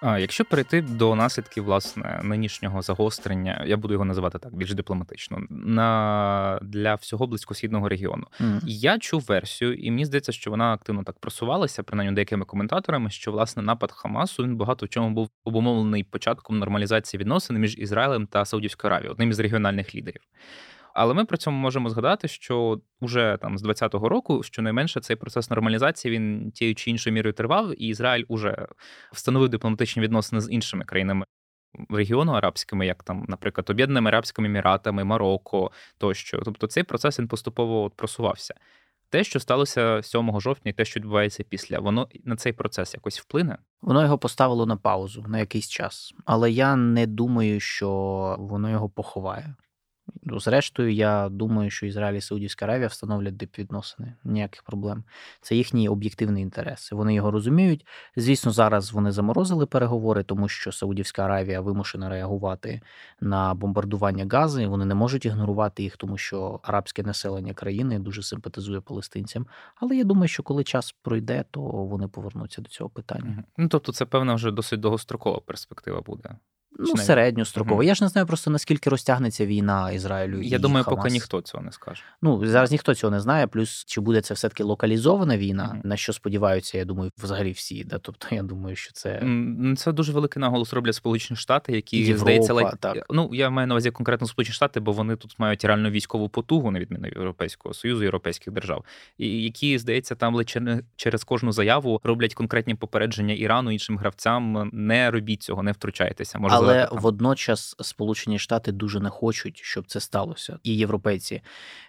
А якщо перейти до наслідків власне нинішнього загострення, я буду його називати так більш дипломатично, на для всього близькосхідного регіону, mm. я чув версію, і мені здається, що вона активно так просувалася, принаймні деякими коментаторами, що власне напад Хамасу він багато в чому був обумовлений початком нормалізації відносин між Ізраїлем та Саудівською Аравією, одним із регіональних лідерів. Але ми при цьому можемо згадати, що уже там з 20-го року, щонайменше, цей процес нормалізації він тією чи іншою мірою тривав, і Ізраїль уже встановив дипломатичні відносини з іншими країнами. Регіону арабськими, як там, наприклад, Об'єднаними Арабськими Еміратами, Марокко тощо. Тобто цей процес він поступово просувався. Те, що сталося 7 жовтня, і те, що відбувається після, воно на цей процес якось вплине. Воно його поставило на паузу на якийсь час, але я не думаю, що воно його поховає. Ну, зрештою, я думаю, що Ізраїль і Саудівська Аравія встановлять дипвідносини. Ніяких проблем. Це їхній об'єктивний інтерес. Вони його розуміють. Звісно, зараз вони заморозили переговори, тому що Саудівська Аравія вимушена реагувати на бомбардування Гази. Вони не можуть ігнорувати їх, тому що арабське населення країни дуже симпатизує палестинцям. Але я думаю, що коли час пройде, то вони повернуться до цього питання. Ну тобто, це певна вже досить довгострокова перспектива буде. Ну, середньостроково. Угу. Я ж не знаю просто наскільки розтягнеться війна Ізраїлю. Я і думаю, Хамас. поки ніхто цього не скаже. Ну зараз ніхто цього не знає. Плюс чи буде це все таки локалізована війна, угу. на що сподіваються, я думаю, взагалі всі. Да? Тобто я думаю, що це це дуже великий наголос роблять Сполучені Штати, які Європа, здається, ледь... так. ну я маю на увазі конкретно Сполучені Штати, бо вони тут мають реальну військову потугу, на відміну Європейського союзу, європейських держав, і які здається, там лише через кожну заяву роблять конкретні попередження Ірану іншим гравцям. Не робіть цього, не втручайтеся. Може, але водночас Сполучені Штати дуже не хочуть, щоб це сталося, і європейці.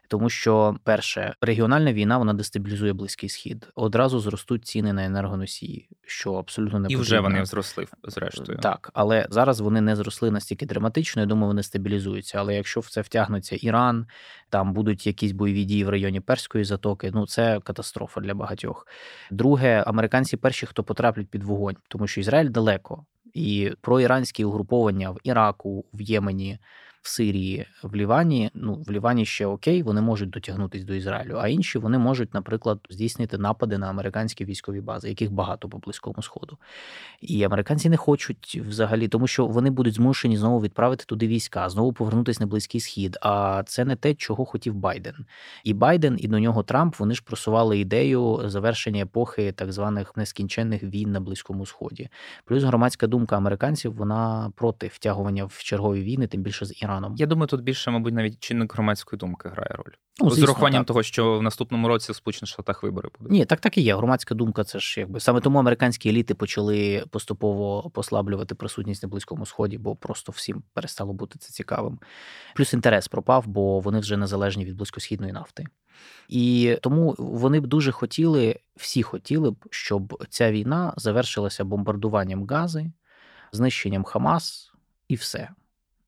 Тому що перше регіональна війна вона дестабілізує близький схід. Одразу зростуть ціни на енергоносії, що абсолютно не і вже вони зросли зрештою. Так, але зараз вони не зросли настільки драматично. Я думаю, вони стабілізуються. Але якщо в це втягнуться Іран, там будуть якісь бойові дії в районі Перської затоки. Ну це катастрофа для багатьох. Друге, американці перші, хто потраплять під вогонь, тому що Ізраїль далеко, і проіранські угруповання в Іраку, в Ємені Сирії, в Лівані. Ну в Лівані ще окей, вони можуть дотягнутися до Ізраїлю, а інші вони можуть, наприклад, здійснити напади на американські військові бази, яких багато по близькому сходу. І американці не хочуть взагалі, тому що вони будуть змушені знову відправити туди війська, знову повернутися на близький схід. А це не те, чого хотів Байден. І Байден, і до нього Трамп вони ж просували ідею завершення епохи так званих нескінченних війн на близькому сході. Плюс громадська думка американців вона проти втягування в чергові війни, тим більше з Іраном. Іраном. Я думаю, тут більше, мабуть, навіть чинник громадської думки грає роль. Ну, З урахуванням того, що в наступному році в Сполучених Штатах вибори будуть. Ні, так так і є. Громадська думка це ж якби саме тому американські еліти почали поступово послаблювати присутність на Близькому Сході, бо просто всім перестало бути це цікавим. Плюс інтерес пропав, бо вони вже незалежні від близькосхідної нафти. І тому вони б дуже хотіли, всі хотіли б, щоб ця війна завершилася бомбардуванням Гази, знищенням Хамас і все.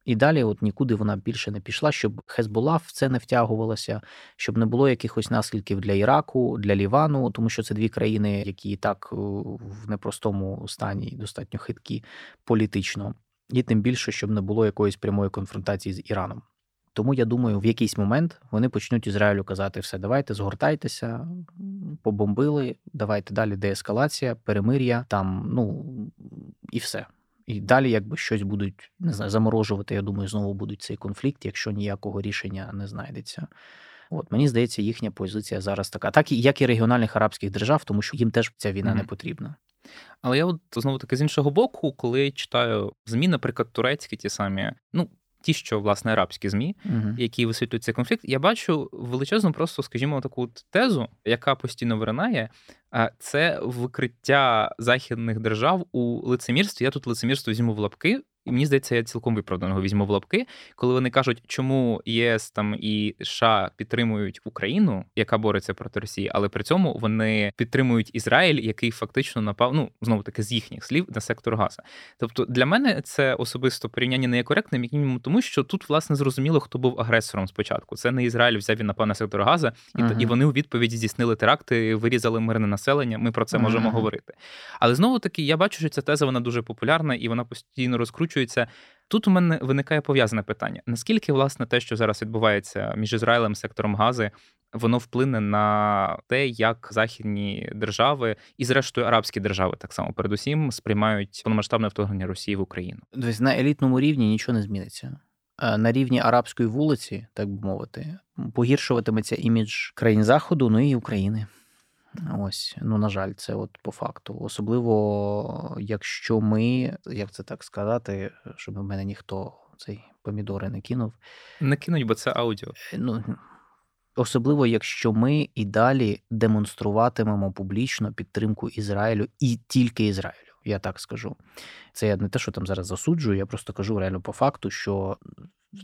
І далі, от нікуди вона більше не пішла, щоб Хезбола в це не втягувалася, щоб не було якихось наслідків для Іраку, для Лівану, тому що це дві країни, які і так е, в непростому стані достатньо хиткі політично, і тим більше, щоб не було якоїсь прямої конфронтації з Іраном. Тому я думаю, в якийсь момент вони почнуть Ізраїлю казати: все, давайте згортайтеся, побомбили, давайте далі деескалація, перемир'я, там, ну і все. І далі, якби щось будуть не знаю, заморожувати, я думаю, знову будуть цей конфлікт, якщо ніякого рішення не знайдеться. От мені здається, їхня позиція зараз така, так як і регіональних арабських держав, тому що їм теж ця війна mm-hmm. не потрібна. Але я от знову таки з іншого боку, коли читаю змі, наприклад, турецькі ті самі, ну ті, що власне арабські змі, uh-huh. які висвітлюють цей конфлікт, я бачу величезну, просто, скажімо, таку тезу, яка постійно виринає. Це викриття західних держав у лицемірстві. Я тут лицемірство візьму в лапки, і мені здається, я цілком виправдано візьму в лапки, коли вони кажуть, чому ЄС там і США підтримують Україну, яка бореться проти Росії, але при цьому вони підтримують Ізраїль, який фактично напав, ну знову таки з їхніх слів на сектор Газа. Тобто для мене це особисто порівняння не є коректним, як мінімум, тому що тут власне зрозуміло, хто був агресором спочатку. Це не Ізраїль взяв і напав на сектор Газа, і uh-huh. і вони у відповіді здійснили теракти, вирізали мирне населення. Ми про це uh-huh. можемо говорити. Але знову таки я бачу, що ця теза вона дуже популярна і вона постійно розкручує накручується. Тут у мене виникає пов'язане питання: наскільки власне те, що зараз відбувається між Ізраїлем сектором Гази, воно вплине на те, як західні держави і, зрештою, арабські держави так само передусім сприймають повномасштабне вторгнення Росії в Україну? Тобто на елітному рівні нічого не зміниться. Е, на рівні арабської вулиці, так би мовити, погіршуватиметься імідж країн заходу, ну і України. Ось, ну на жаль, це от по факту. Особливо, якщо ми, як це так сказати, щоб в мене ніхто цей помідори не кинув. Не кинуть, бо це аудіо. Е, ну, Особливо, якщо ми і далі демонструватимемо публічно підтримку Ізраїлю і тільки Ізраїлю. Я так скажу. Це я не те, що там зараз засуджую, я просто кажу реально по факту, що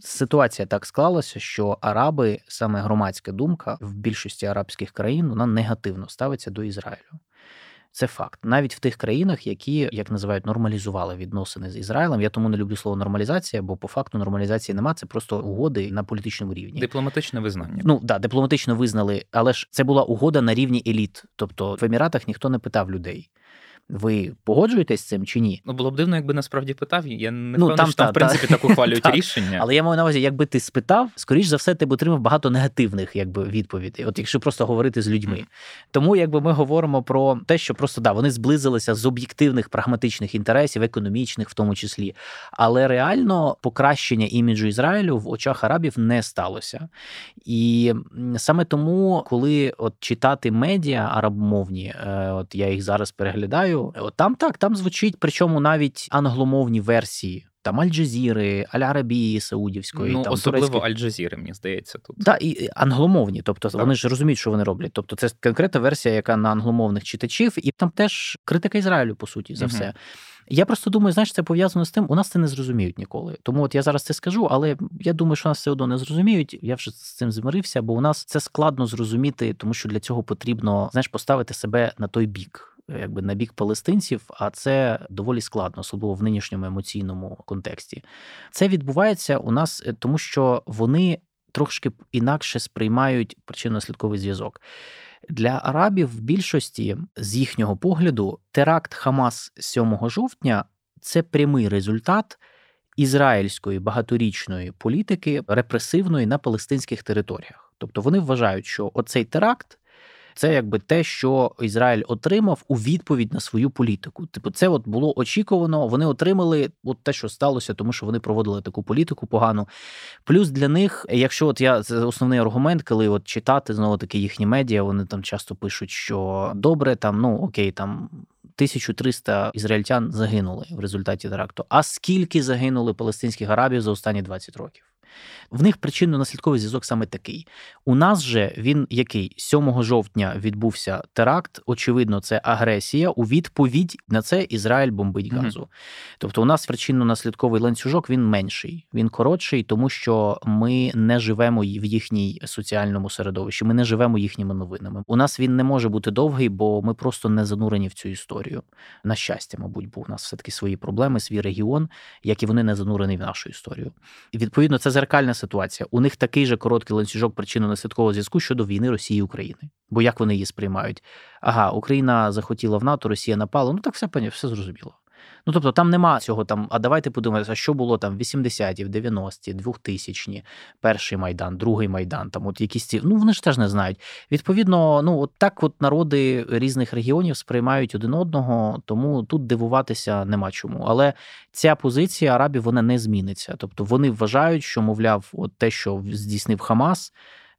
Ситуація так склалася, що араби, саме громадська думка в більшості арабських країн, вона негативно ставиться до Ізраїлю. Це факт. Навіть в тих країнах, які як називають нормалізували відносини з Ізраїлем. Я тому не люблю слово нормалізація, бо по факту нормалізації нема. Це просто угоди на політичному рівні. Дипломатичне визнання. Ну да, дипломатично визнали, але ж це була угода на рівні еліт. Тобто в Еміратах ніхто не питав людей. Ви погоджуєтесь з цим чи ні? Ну було б дивно, якби насправді питав. Я не Ну, ну, там що там, та- в принципі, так ухвалюють Так. рішення. Але я маю на увазі, якби ти спитав, скоріш за все, ти б отримав багато негативних якби, відповідей, от якщо просто говорити з людьми. Мгм. Тому якби ми говоримо про те, що просто да, вони зблизилися з об'єктивних прагматичних інтересів, економічних в тому числі. Але реально покращення іміджу Ізраїлю в очах арабів не сталося. І саме тому, коли от читати медіа арабомовні, е, от я їх зараз переглядаю, от там так, там звучить, причому навіть англомовні версії. Там Аль-Джазіри, Аль-Арабії Саудівської, ну, там особливо. Аль-Джазіри, мені здається, тут. Да, і англомовні, тобто Так. вони ж розуміють, що вони роблять. Тобто, це конкретна версія, яка на англомовних читачів, і там теж критика Ізраїлю, по суті, за Мгм. все. Я просто думаю, знаєш, це пов'язано з тим, у нас це не зрозуміють ніколи. Тому от я зараз це скажу, але я думаю, що нас все одно не зрозуміють. Я вже з цим змирився, бо у нас це складно зрозуміти, тому що для цього потрібно знаєш, поставити себе на той бік. Якби на бік палестинців, а це доволі складно, особливо в нинішньому емоційному контексті. Це відбувається у нас, е, тому що вони трошки інакше сприймають причинно-наслідковий зв'язок. Для арабів в більшості, з їхнього погляду, теракт Хамас 7 жовтня це прямий результат ізраїльської багаторічної політики репресивної на палестинських територіях. Тобто вони вважають, що оцей теракт. Це якби те, що Ізраїль отримав у відповідь на свою політику. Типу, це от було очікувано. Вони отримали от те, що сталося, тому що вони проводили таку політику погану. Плюс для них, якщо от я це основний аргумент, коли от читати знову таки їхні медіа, вони там часто пишуть, що добре, там ну окей, там. 1300 ізраїльтян загинули в результаті теракту. А скільки загинули палестинських арабів за останні 20 років? В них причинно-наслідковий зв'язок саме такий. У нас же він який 7 жовтня відбувся теракт. Очевидно, це агресія. У відповідь на це Ізраїль бомбить газу. Тобто, у нас причинно-наслідковий ланцюжок він менший, він коротший, тому що ми не живемо в їхній соціальному середовищі. Ми не живемо їхніми новинами. У нас він не може бути довгий, бо ми просто не занурені в цю історію. На щастя, мабуть, бо у нас все таки свої проблеми, свій регіон, як і вони не занурені в нашу історію. І відповідно це зеркальна ситуація. У них такий же короткий ланцюжок причинно-наслідкового зв'язку щодо війни Росії і України. Бо як вони її сприймають? Ага, Україна захотіла в НАТО, Росія напала. Ну так все все зрозуміло. Ну тобто там нема цього там. А давайте подумаємо, що було там в 80-ті, в 90-ті, 2000-ті, перший майдан, другий майдан. Там от якісь ці. Ну вони ж теж не знають. Відповідно, ну от так от народи різних регіонів сприймають один одного, тому тут дивуватися нема чому. Але ця позиція арабів вона не зміниться. Тобто вони вважають, що мовляв, от те, що здійснив Хамас.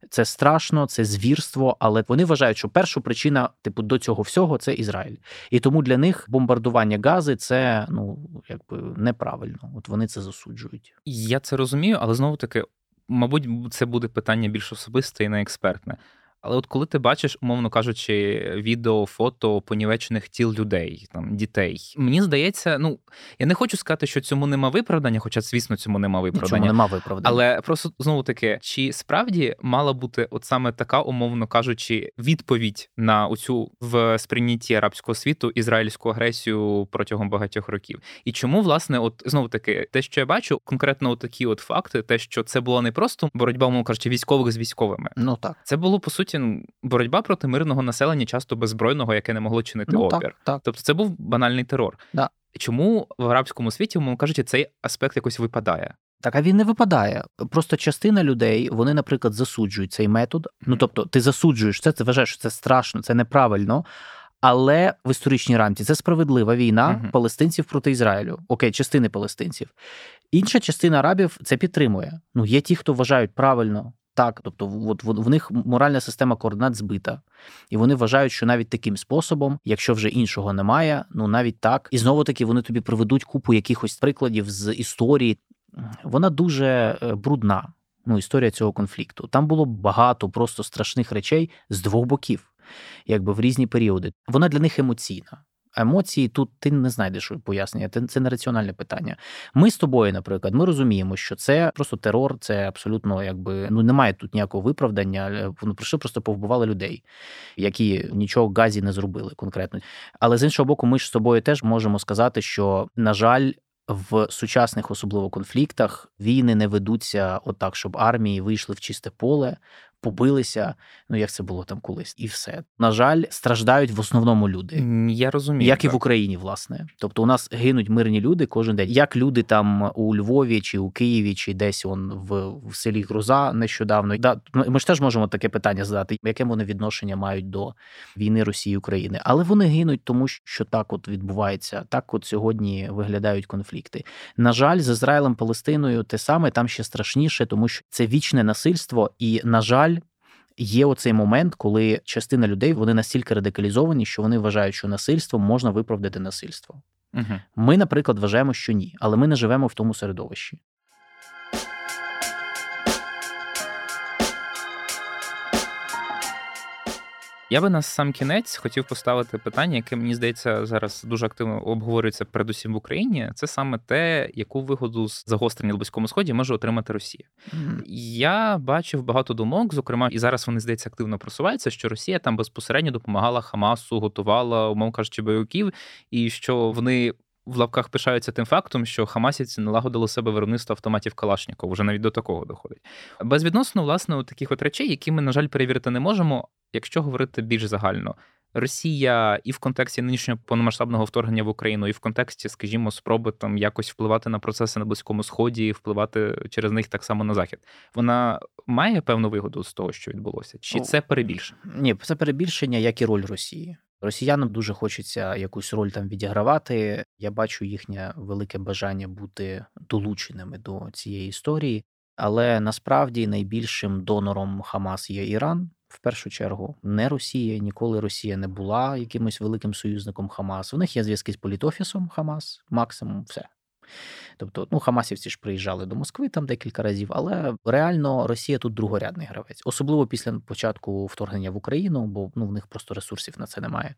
Це страшно, це звірство, але вони вважають, що перша причина, типу, до цього всього це Ізраїль, і тому для них бомбардування гази це ну якби неправильно. От вони це засуджують. Я це розумію, але знову таки, мабуть, це буде питання більш особисте і не експертне. Але от коли ти бачиш, умовно кажучи, відео, фото понівечених тіл людей, там дітей, мені здається, ну я не хочу сказати, що цьому нема виправдання, хоча, звісно, цьому нема Нічому нема виправдання. Але просто знову таки, чи справді мала бути от саме така, умовно кажучи, відповідь на оцю в сприйнятті арабського світу ізраїльську агресію протягом багатьох років? І чому власне, от знову таки, те, що я бачу, конкретно от такі от факти, те, що це була не просто боротьба, умовно кажучи, військових з військовими. ну так, Це було по суті ну, боротьба проти мирного населення, часто беззбройного, яке не могло чинити ну опір. так, так. Тобто це був банальний терор. Да. Чому в арабському світі, умовно кажучи, цей аспект якось випадає? Так, а він не випадає. Просто частина людей, вони, наприклад, засуджують цей метод. Ну тобто, ти засуджуєш це, ти вважаєш, що це страшно, це неправильно. Але в історичній рамці це справедлива війна Мгм. палестинців проти Ізраїлю. Окей, частини палестинців. Інша частина арабів це підтримує. Ну, є ті, хто вважають правильно. Так, тобто, от в в них моральна система координат збита, і вони вважають, що навіть таким способом, якщо вже іншого немає, ну навіть так, і знову таки вони тобі приведуть купу якихось прикладів з історії. Вона дуже е, брудна. Ну, історія цього конфлікту. Там було багато просто страшних речей з двох боків, якби в різні періоди. Вона для них емоційна. Емоції тут ти не знайдеш пояснення. Це не раціональне питання. Ми з тобою, наприклад, ми розуміємо, що це просто терор, це абсолютно якби ну немає тут ніякого виправдання. Вони прийшли, просто повбивали людей, які нічого газі не зробили конкретно. Але з іншого боку, ми ж з тобою теж можемо сказати, що на жаль. В сучасних, особливо конфліктах, війни не ведуться отак, щоб армії вийшли в чисте поле, побилися. Ну як це було там колись, і все на жаль, страждають в основному люди. Я розумію, як так. і в Україні, власне. Тобто, у нас гинуть мирні люди кожен день. Як люди там у Львові чи у Києві, чи десь он в, в селі Груза нещодавно. Да, Ми ж теж можемо таке питання задати, яке вони відношення мають до війни Росії України, але вони гинуть, тому що так от відбувається. Так, от сьогодні виглядають конфлікти. На жаль, з Ізраїлем Палестиною те саме там ще страшніше, тому що це вічне насильство, і на жаль є оцей момент, коли частина людей вони настільки радикалізовані, що вони вважають, що насильством можна виправдати насильство. Угу. Ми, наприклад, вважаємо, що ні, але ми не живемо в тому середовищі. Я би на сам кінець хотів поставити питання, яке мені здається зараз дуже активно обговорюється передусім в Україні. Це саме те, яку вигоду з загострення на близькому сході може отримати Росія. Mm-hmm. Я бачив багато думок, зокрема, і зараз вони здається активно просуваються, що Росія там безпосередньо допомагала Хамасу, готувала, умов кажучи, бойовиків, і що вони. В лапках пишаються тим фактом, що Хамасівці налагодили себе виробництво автоматів Калашніков, вже навіть до такого доходить. Безвідносно, власне, у таких от речей, які ми, на жаль, перевірити не можемо, якщо говорити більш загально, Росія і в контексті нинішнього повномасштабного вторгнення в Україну, і в контексті, скажімо, спроби там якось впливати на процеси на близькому сході, і впливати через них так само на захід, вона має певну вигоду з того, що відбулося, чи це перебільшення? Ні, це перебільшення, як і роль Росії. Росіянам дуже хочеться якусь роль там відігравати. Я бачу їхнє велике бажання бути долученими до цієї історії, але насправді найбільшим донором Хамас є Іран в першу чергу не Росія. Ніколи Росія не була якимось великим союзником Хамас. У них є зв'язки з політофісом Хамас, максимум все. Тобто, ну, Хамасівці ж приїжджали до Москви там декілька разів, але реально Росія тут другорядний гравець, особливо після початку вторгнення в Україну, бо ну в них просто ресурсів на це немає.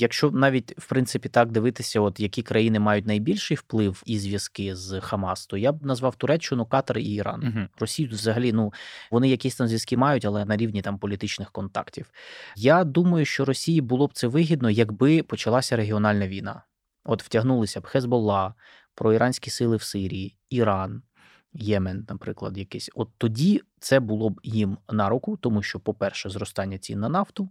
Якщо навіть в принципі так дивитися, от які країни мають найбільший вплив і зв'язки з Хамас, то я б назвав Туреччину, Катар і Іран. Угу. Росію взагалі ну вони якісь там зв'язки мають, але на рівні там політичних контактів. Я думаю, що Росії було б це вигідно, якби почалася регіональна війна. От втягнулися б Хезболла, проіранські сили в Сирії, Іран. Ємен, наприклад, якийсь. От тоді це було б їм на руку, тому що, по-перше, зростання цін на нафту,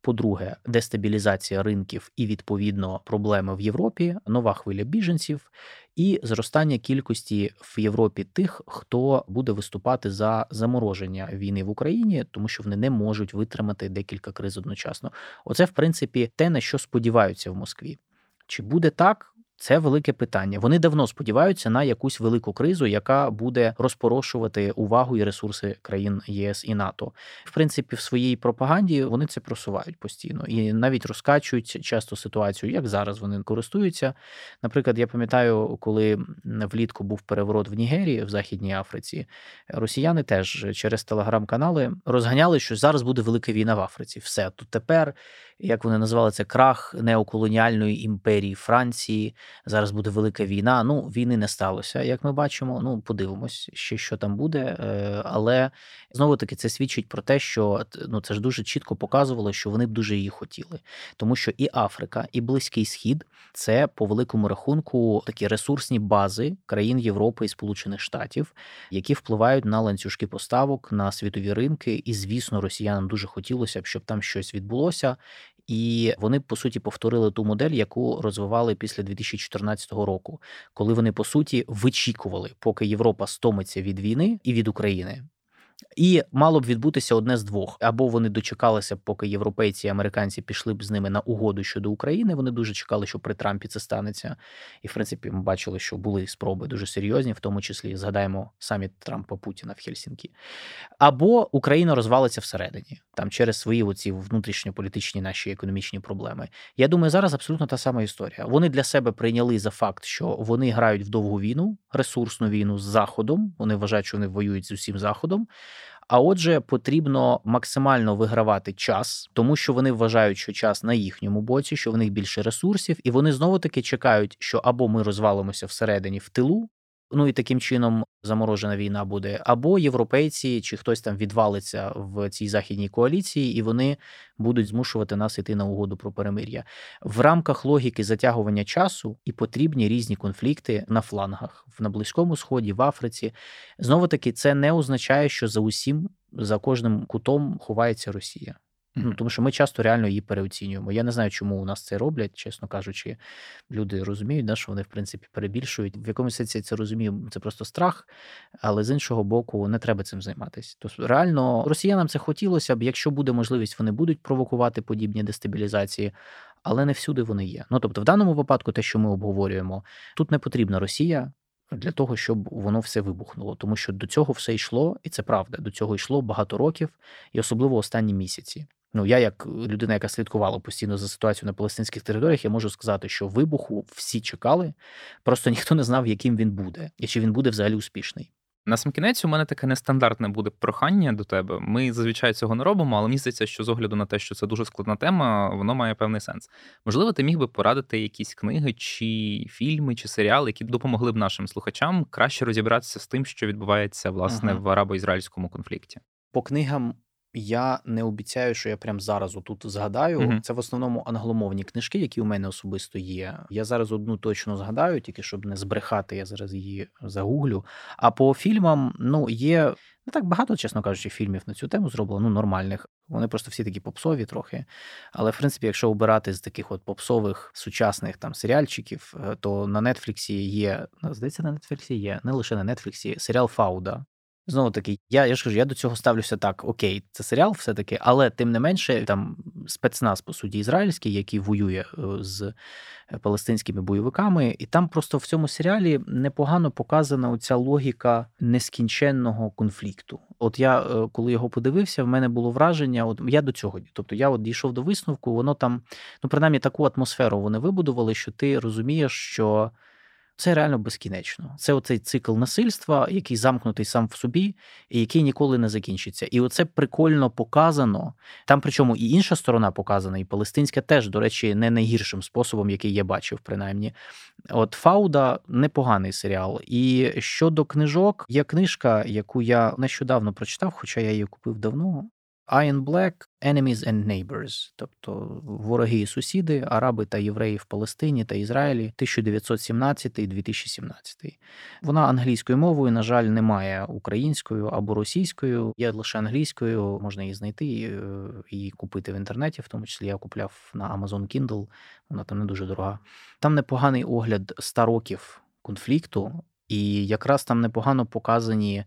по-друге, дестабілізація ринків і, відповідно, проблеми в Європі, нова хвиля біженців, і зростання кількості в Європі тих, хто буде виступати за замороження війни в Україні, тому що вони не можуть витримати декілька криз одночасно. Оце, в принципі, те, на що сподіваються в Москві. Чи буде так? Це велике питання. Вони давно сподіваються на якусь велику кризу, яка буде розпорошувати увагу і ресурси країн єС і НАТО. В принципі, в своїй пропаганді вони це просувають постійно і навіть розкачують часто ситуацію, як зараз вони користуються. Наприклад, я пам'ятаю, коли влітку був переворот в Нігерії в Західній Африці, росіяни теж через телеграм-канали розганяли, що зараз буде велика війна в Африці. Все тут тепер як вони назвали це крах неоколоніальної імперії Франції. Зараз буде велика війна. Ну, війни не сталося, як ми бачимо. Ну, подивимось, ще що там буде. Е, але знову таки це свідчить про те, що ну це ж дуже чітко показувало, що вони б дуже її хотіли, тому що і Африка, і Близький Схід це по великому рахунку такі ресурсні бази країн Європи і Сполучених Штатів, які впливають на ланцюжки поставок на світові ринки. І звісно, росіянам дуже хотілося б, щоб там щось відбулося. І вони по суті повторили ту модель, яку розвивали після 2014 року, коли вони по суті вичікували, поки Європа стомиться від війни і від України. І мало б відбутися одне з двох: або вони дочекалися, поки європейці і американці пішли б з ними на угоду щодо України. Вони дуже чекали, що при Трампі це станеться. І в принципі, ми бачили, що були спроби дуже серйозні, в тому числі згадаємо саміт Трампа Путіна в Хельсінкі. Або Україна розвалиться всередині, там через свої оці внутрішньополітичні наші економічні проблеми. Я думаю, зараз абсолютно та сама історія. Вони для себе прийняли за факт, що вони грають в довгу війну, ресурсну війну з Заходом. Вони вважають, що вони воюють з усім заходом. А отже, потрібно максимально вигравати час, тому що вони вважають, що час на їхньому боці, що в них більше ресурсів, і вони знову таки чекають, що або ми розвалимося всередині в тилу, Ну і таким чином заморожена війна буде, або європейці чи хтось там відвалиться в цій західній коаліції, і вони будуть змушувати нас йти на угоду про перемир'я в рамках логіки затягування часу і потрібні різні конфлікти на флангах на близькому сході, в Африці. Знову таки, це не означає, що за усім за кожним кутом ховається Росія. Ну, Тому що ми часто реально її переоцінюємо. Я не знаю, чому у нас це роблять, чесно кажучи. Люди розуміють, да, що вони, в принципі, перебільшують. В якомусь сенсі це розумію, це просто страх, але з іншого боку, не треба цим займатися. Тобто, реально, росіянам це хотілося б, якщо буде можливість, вони будуть провокувати подібні дестабілізації, але не всюди вони є. Ну тобто, в даному випадку, те, що ми обговорюємо, тут не потрібна Росія. Для того щоб воно все вибухнуло, тому що до цього все йшло, і це правда. До цього йшло багато років, і особливо останні місяці. Ну, я, як людина, яка слідкувала постійно за ситуацією на палестинських територіях, я можу сказати, що вибуху всі чекали, просто ніхто не знав, яким він буде, і чи він буде взагалі успішний. На сам кінець у мене таке нестандартне буде прохання до тебе. Ми зазвичай цього не робимо, але мені здається, що з огляду на те, що це дуже складна тема, воно має певний сенс. Можливо, ти міг би порадити якісь книги, чи фільми, чи серіали, які допомогли б нашим слухачам краще розібратися з тим, що відбувається власне ага. в арабо-ізраїльському конфлікті. По книгам я не обіцяю, що я прям зараз тут згадаю. Угу. Це в основному англомовні книжки, які у мене особисто є. Я зараз одну точно згадаю, тільки щоб не збрехати, я зараз її загуглю. А по фільмам, ну, є не так багато, чесно кажучи, фільмів на цю тему зроблено, ну, нормальних. Вони просто всі такі попсові трохи. Але, в принципі, якщо обирати з таких от попсових сучасних там серіальчиків, е, то на Нетфліксі є, здається, на Нетфліксі є, не лише на Нетфліксі, серіал Фауда. Знову таки, я я ж кажу, я до цього ставлюся так: окей, це серіал, все-таки, але тим не менше, там спецназ, по суті, ізраїльський, який воює е, з палестинськими бойовиками, і там просто в цьому серіалі непогано показана оця логіка нескінченного конфлікту. От я е, коли його подивився, в мене було враження, от я до цього, тобто я от дійшов до висновку, воно там, ну принаймні, таку атмосферу вони вибудували, що ти розумієш, що це реально безкінечно. Це оцей цикл насильства, який замкнутий сам в собі, і який ніколи не закінчиться. І оце прикольно показано. Там, причому і інша сторона показана, і палестинська теж, до речі, не найгіршим способом, який я бачив, принаймні. От Фауда непоганий серіал. І щодо книжок, є книжка, яку я нещодавно прочитав, хоча я її купив давно. Iron Black Enemies and Neighbors, тобто вороги і сусіди, араби та євреї в Палестині та Ізраїлі 1917-2017. Вона англійською мовою, на жаль, немає українською або російською. Є лише англійською, можна її знайти і купити в інтернеті, в тому числі я купляв на Amazon Kindle, вона там не дуже дорога. Там непоганий огляд 100 років конфлікту, і якраз там непогано показані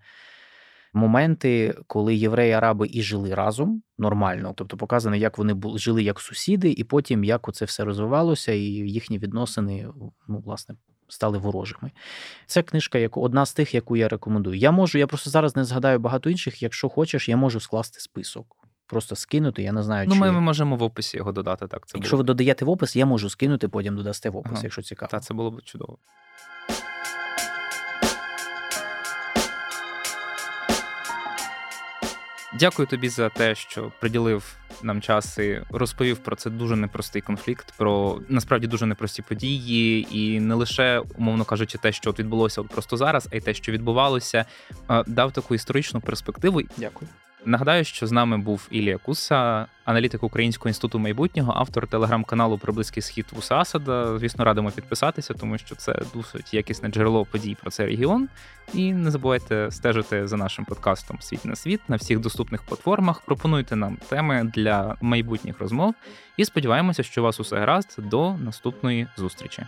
моменти, коли євреї араби і жили разом нормально, тобто показано, як вони були жили як сусіди, і потім як оце все розвивалося, і їхні відносини, ну, власне. Стали ворожими. Це книжка, як одна з тих, яку я рекомендую. Я можу, я просто зараз не згадаю багато інших. Якщо хочеш, я можу скласти список. Просто скинути. Я не знаю, ну, чи... ми можемо в описі його додати. Так, це якщо було. ви додаєте в опис, я можу скинути, потім додасте в опис, ага. якщо цікаво. Так, це було б чудово. Дякую тобі за те, що приділив нам час і розповів про це дуже непростий конфлікт, про насправді дуже непрості події, і не лише, умовно кажучи, те, що от відбулося от просто зараз, а й те, що відбувалося, дав таку історичну перспективу. Дякую. Нагадаю, що з нами був Ілія Куса, аналітик Українського інституту майбутнього, автор телеграм-каналу про близький схід Вуса Асада. Звісно, радимо підписатися, тому що це досить якісне джерело подій про цей регіон. І не забувайте стежити за нашим подкастом Світ на світ на всіх доступних платформах. Пропонуйте нам теми для майбутніх розмов і сподіваємося, що у вас усе гаразд до наступної зустрічі.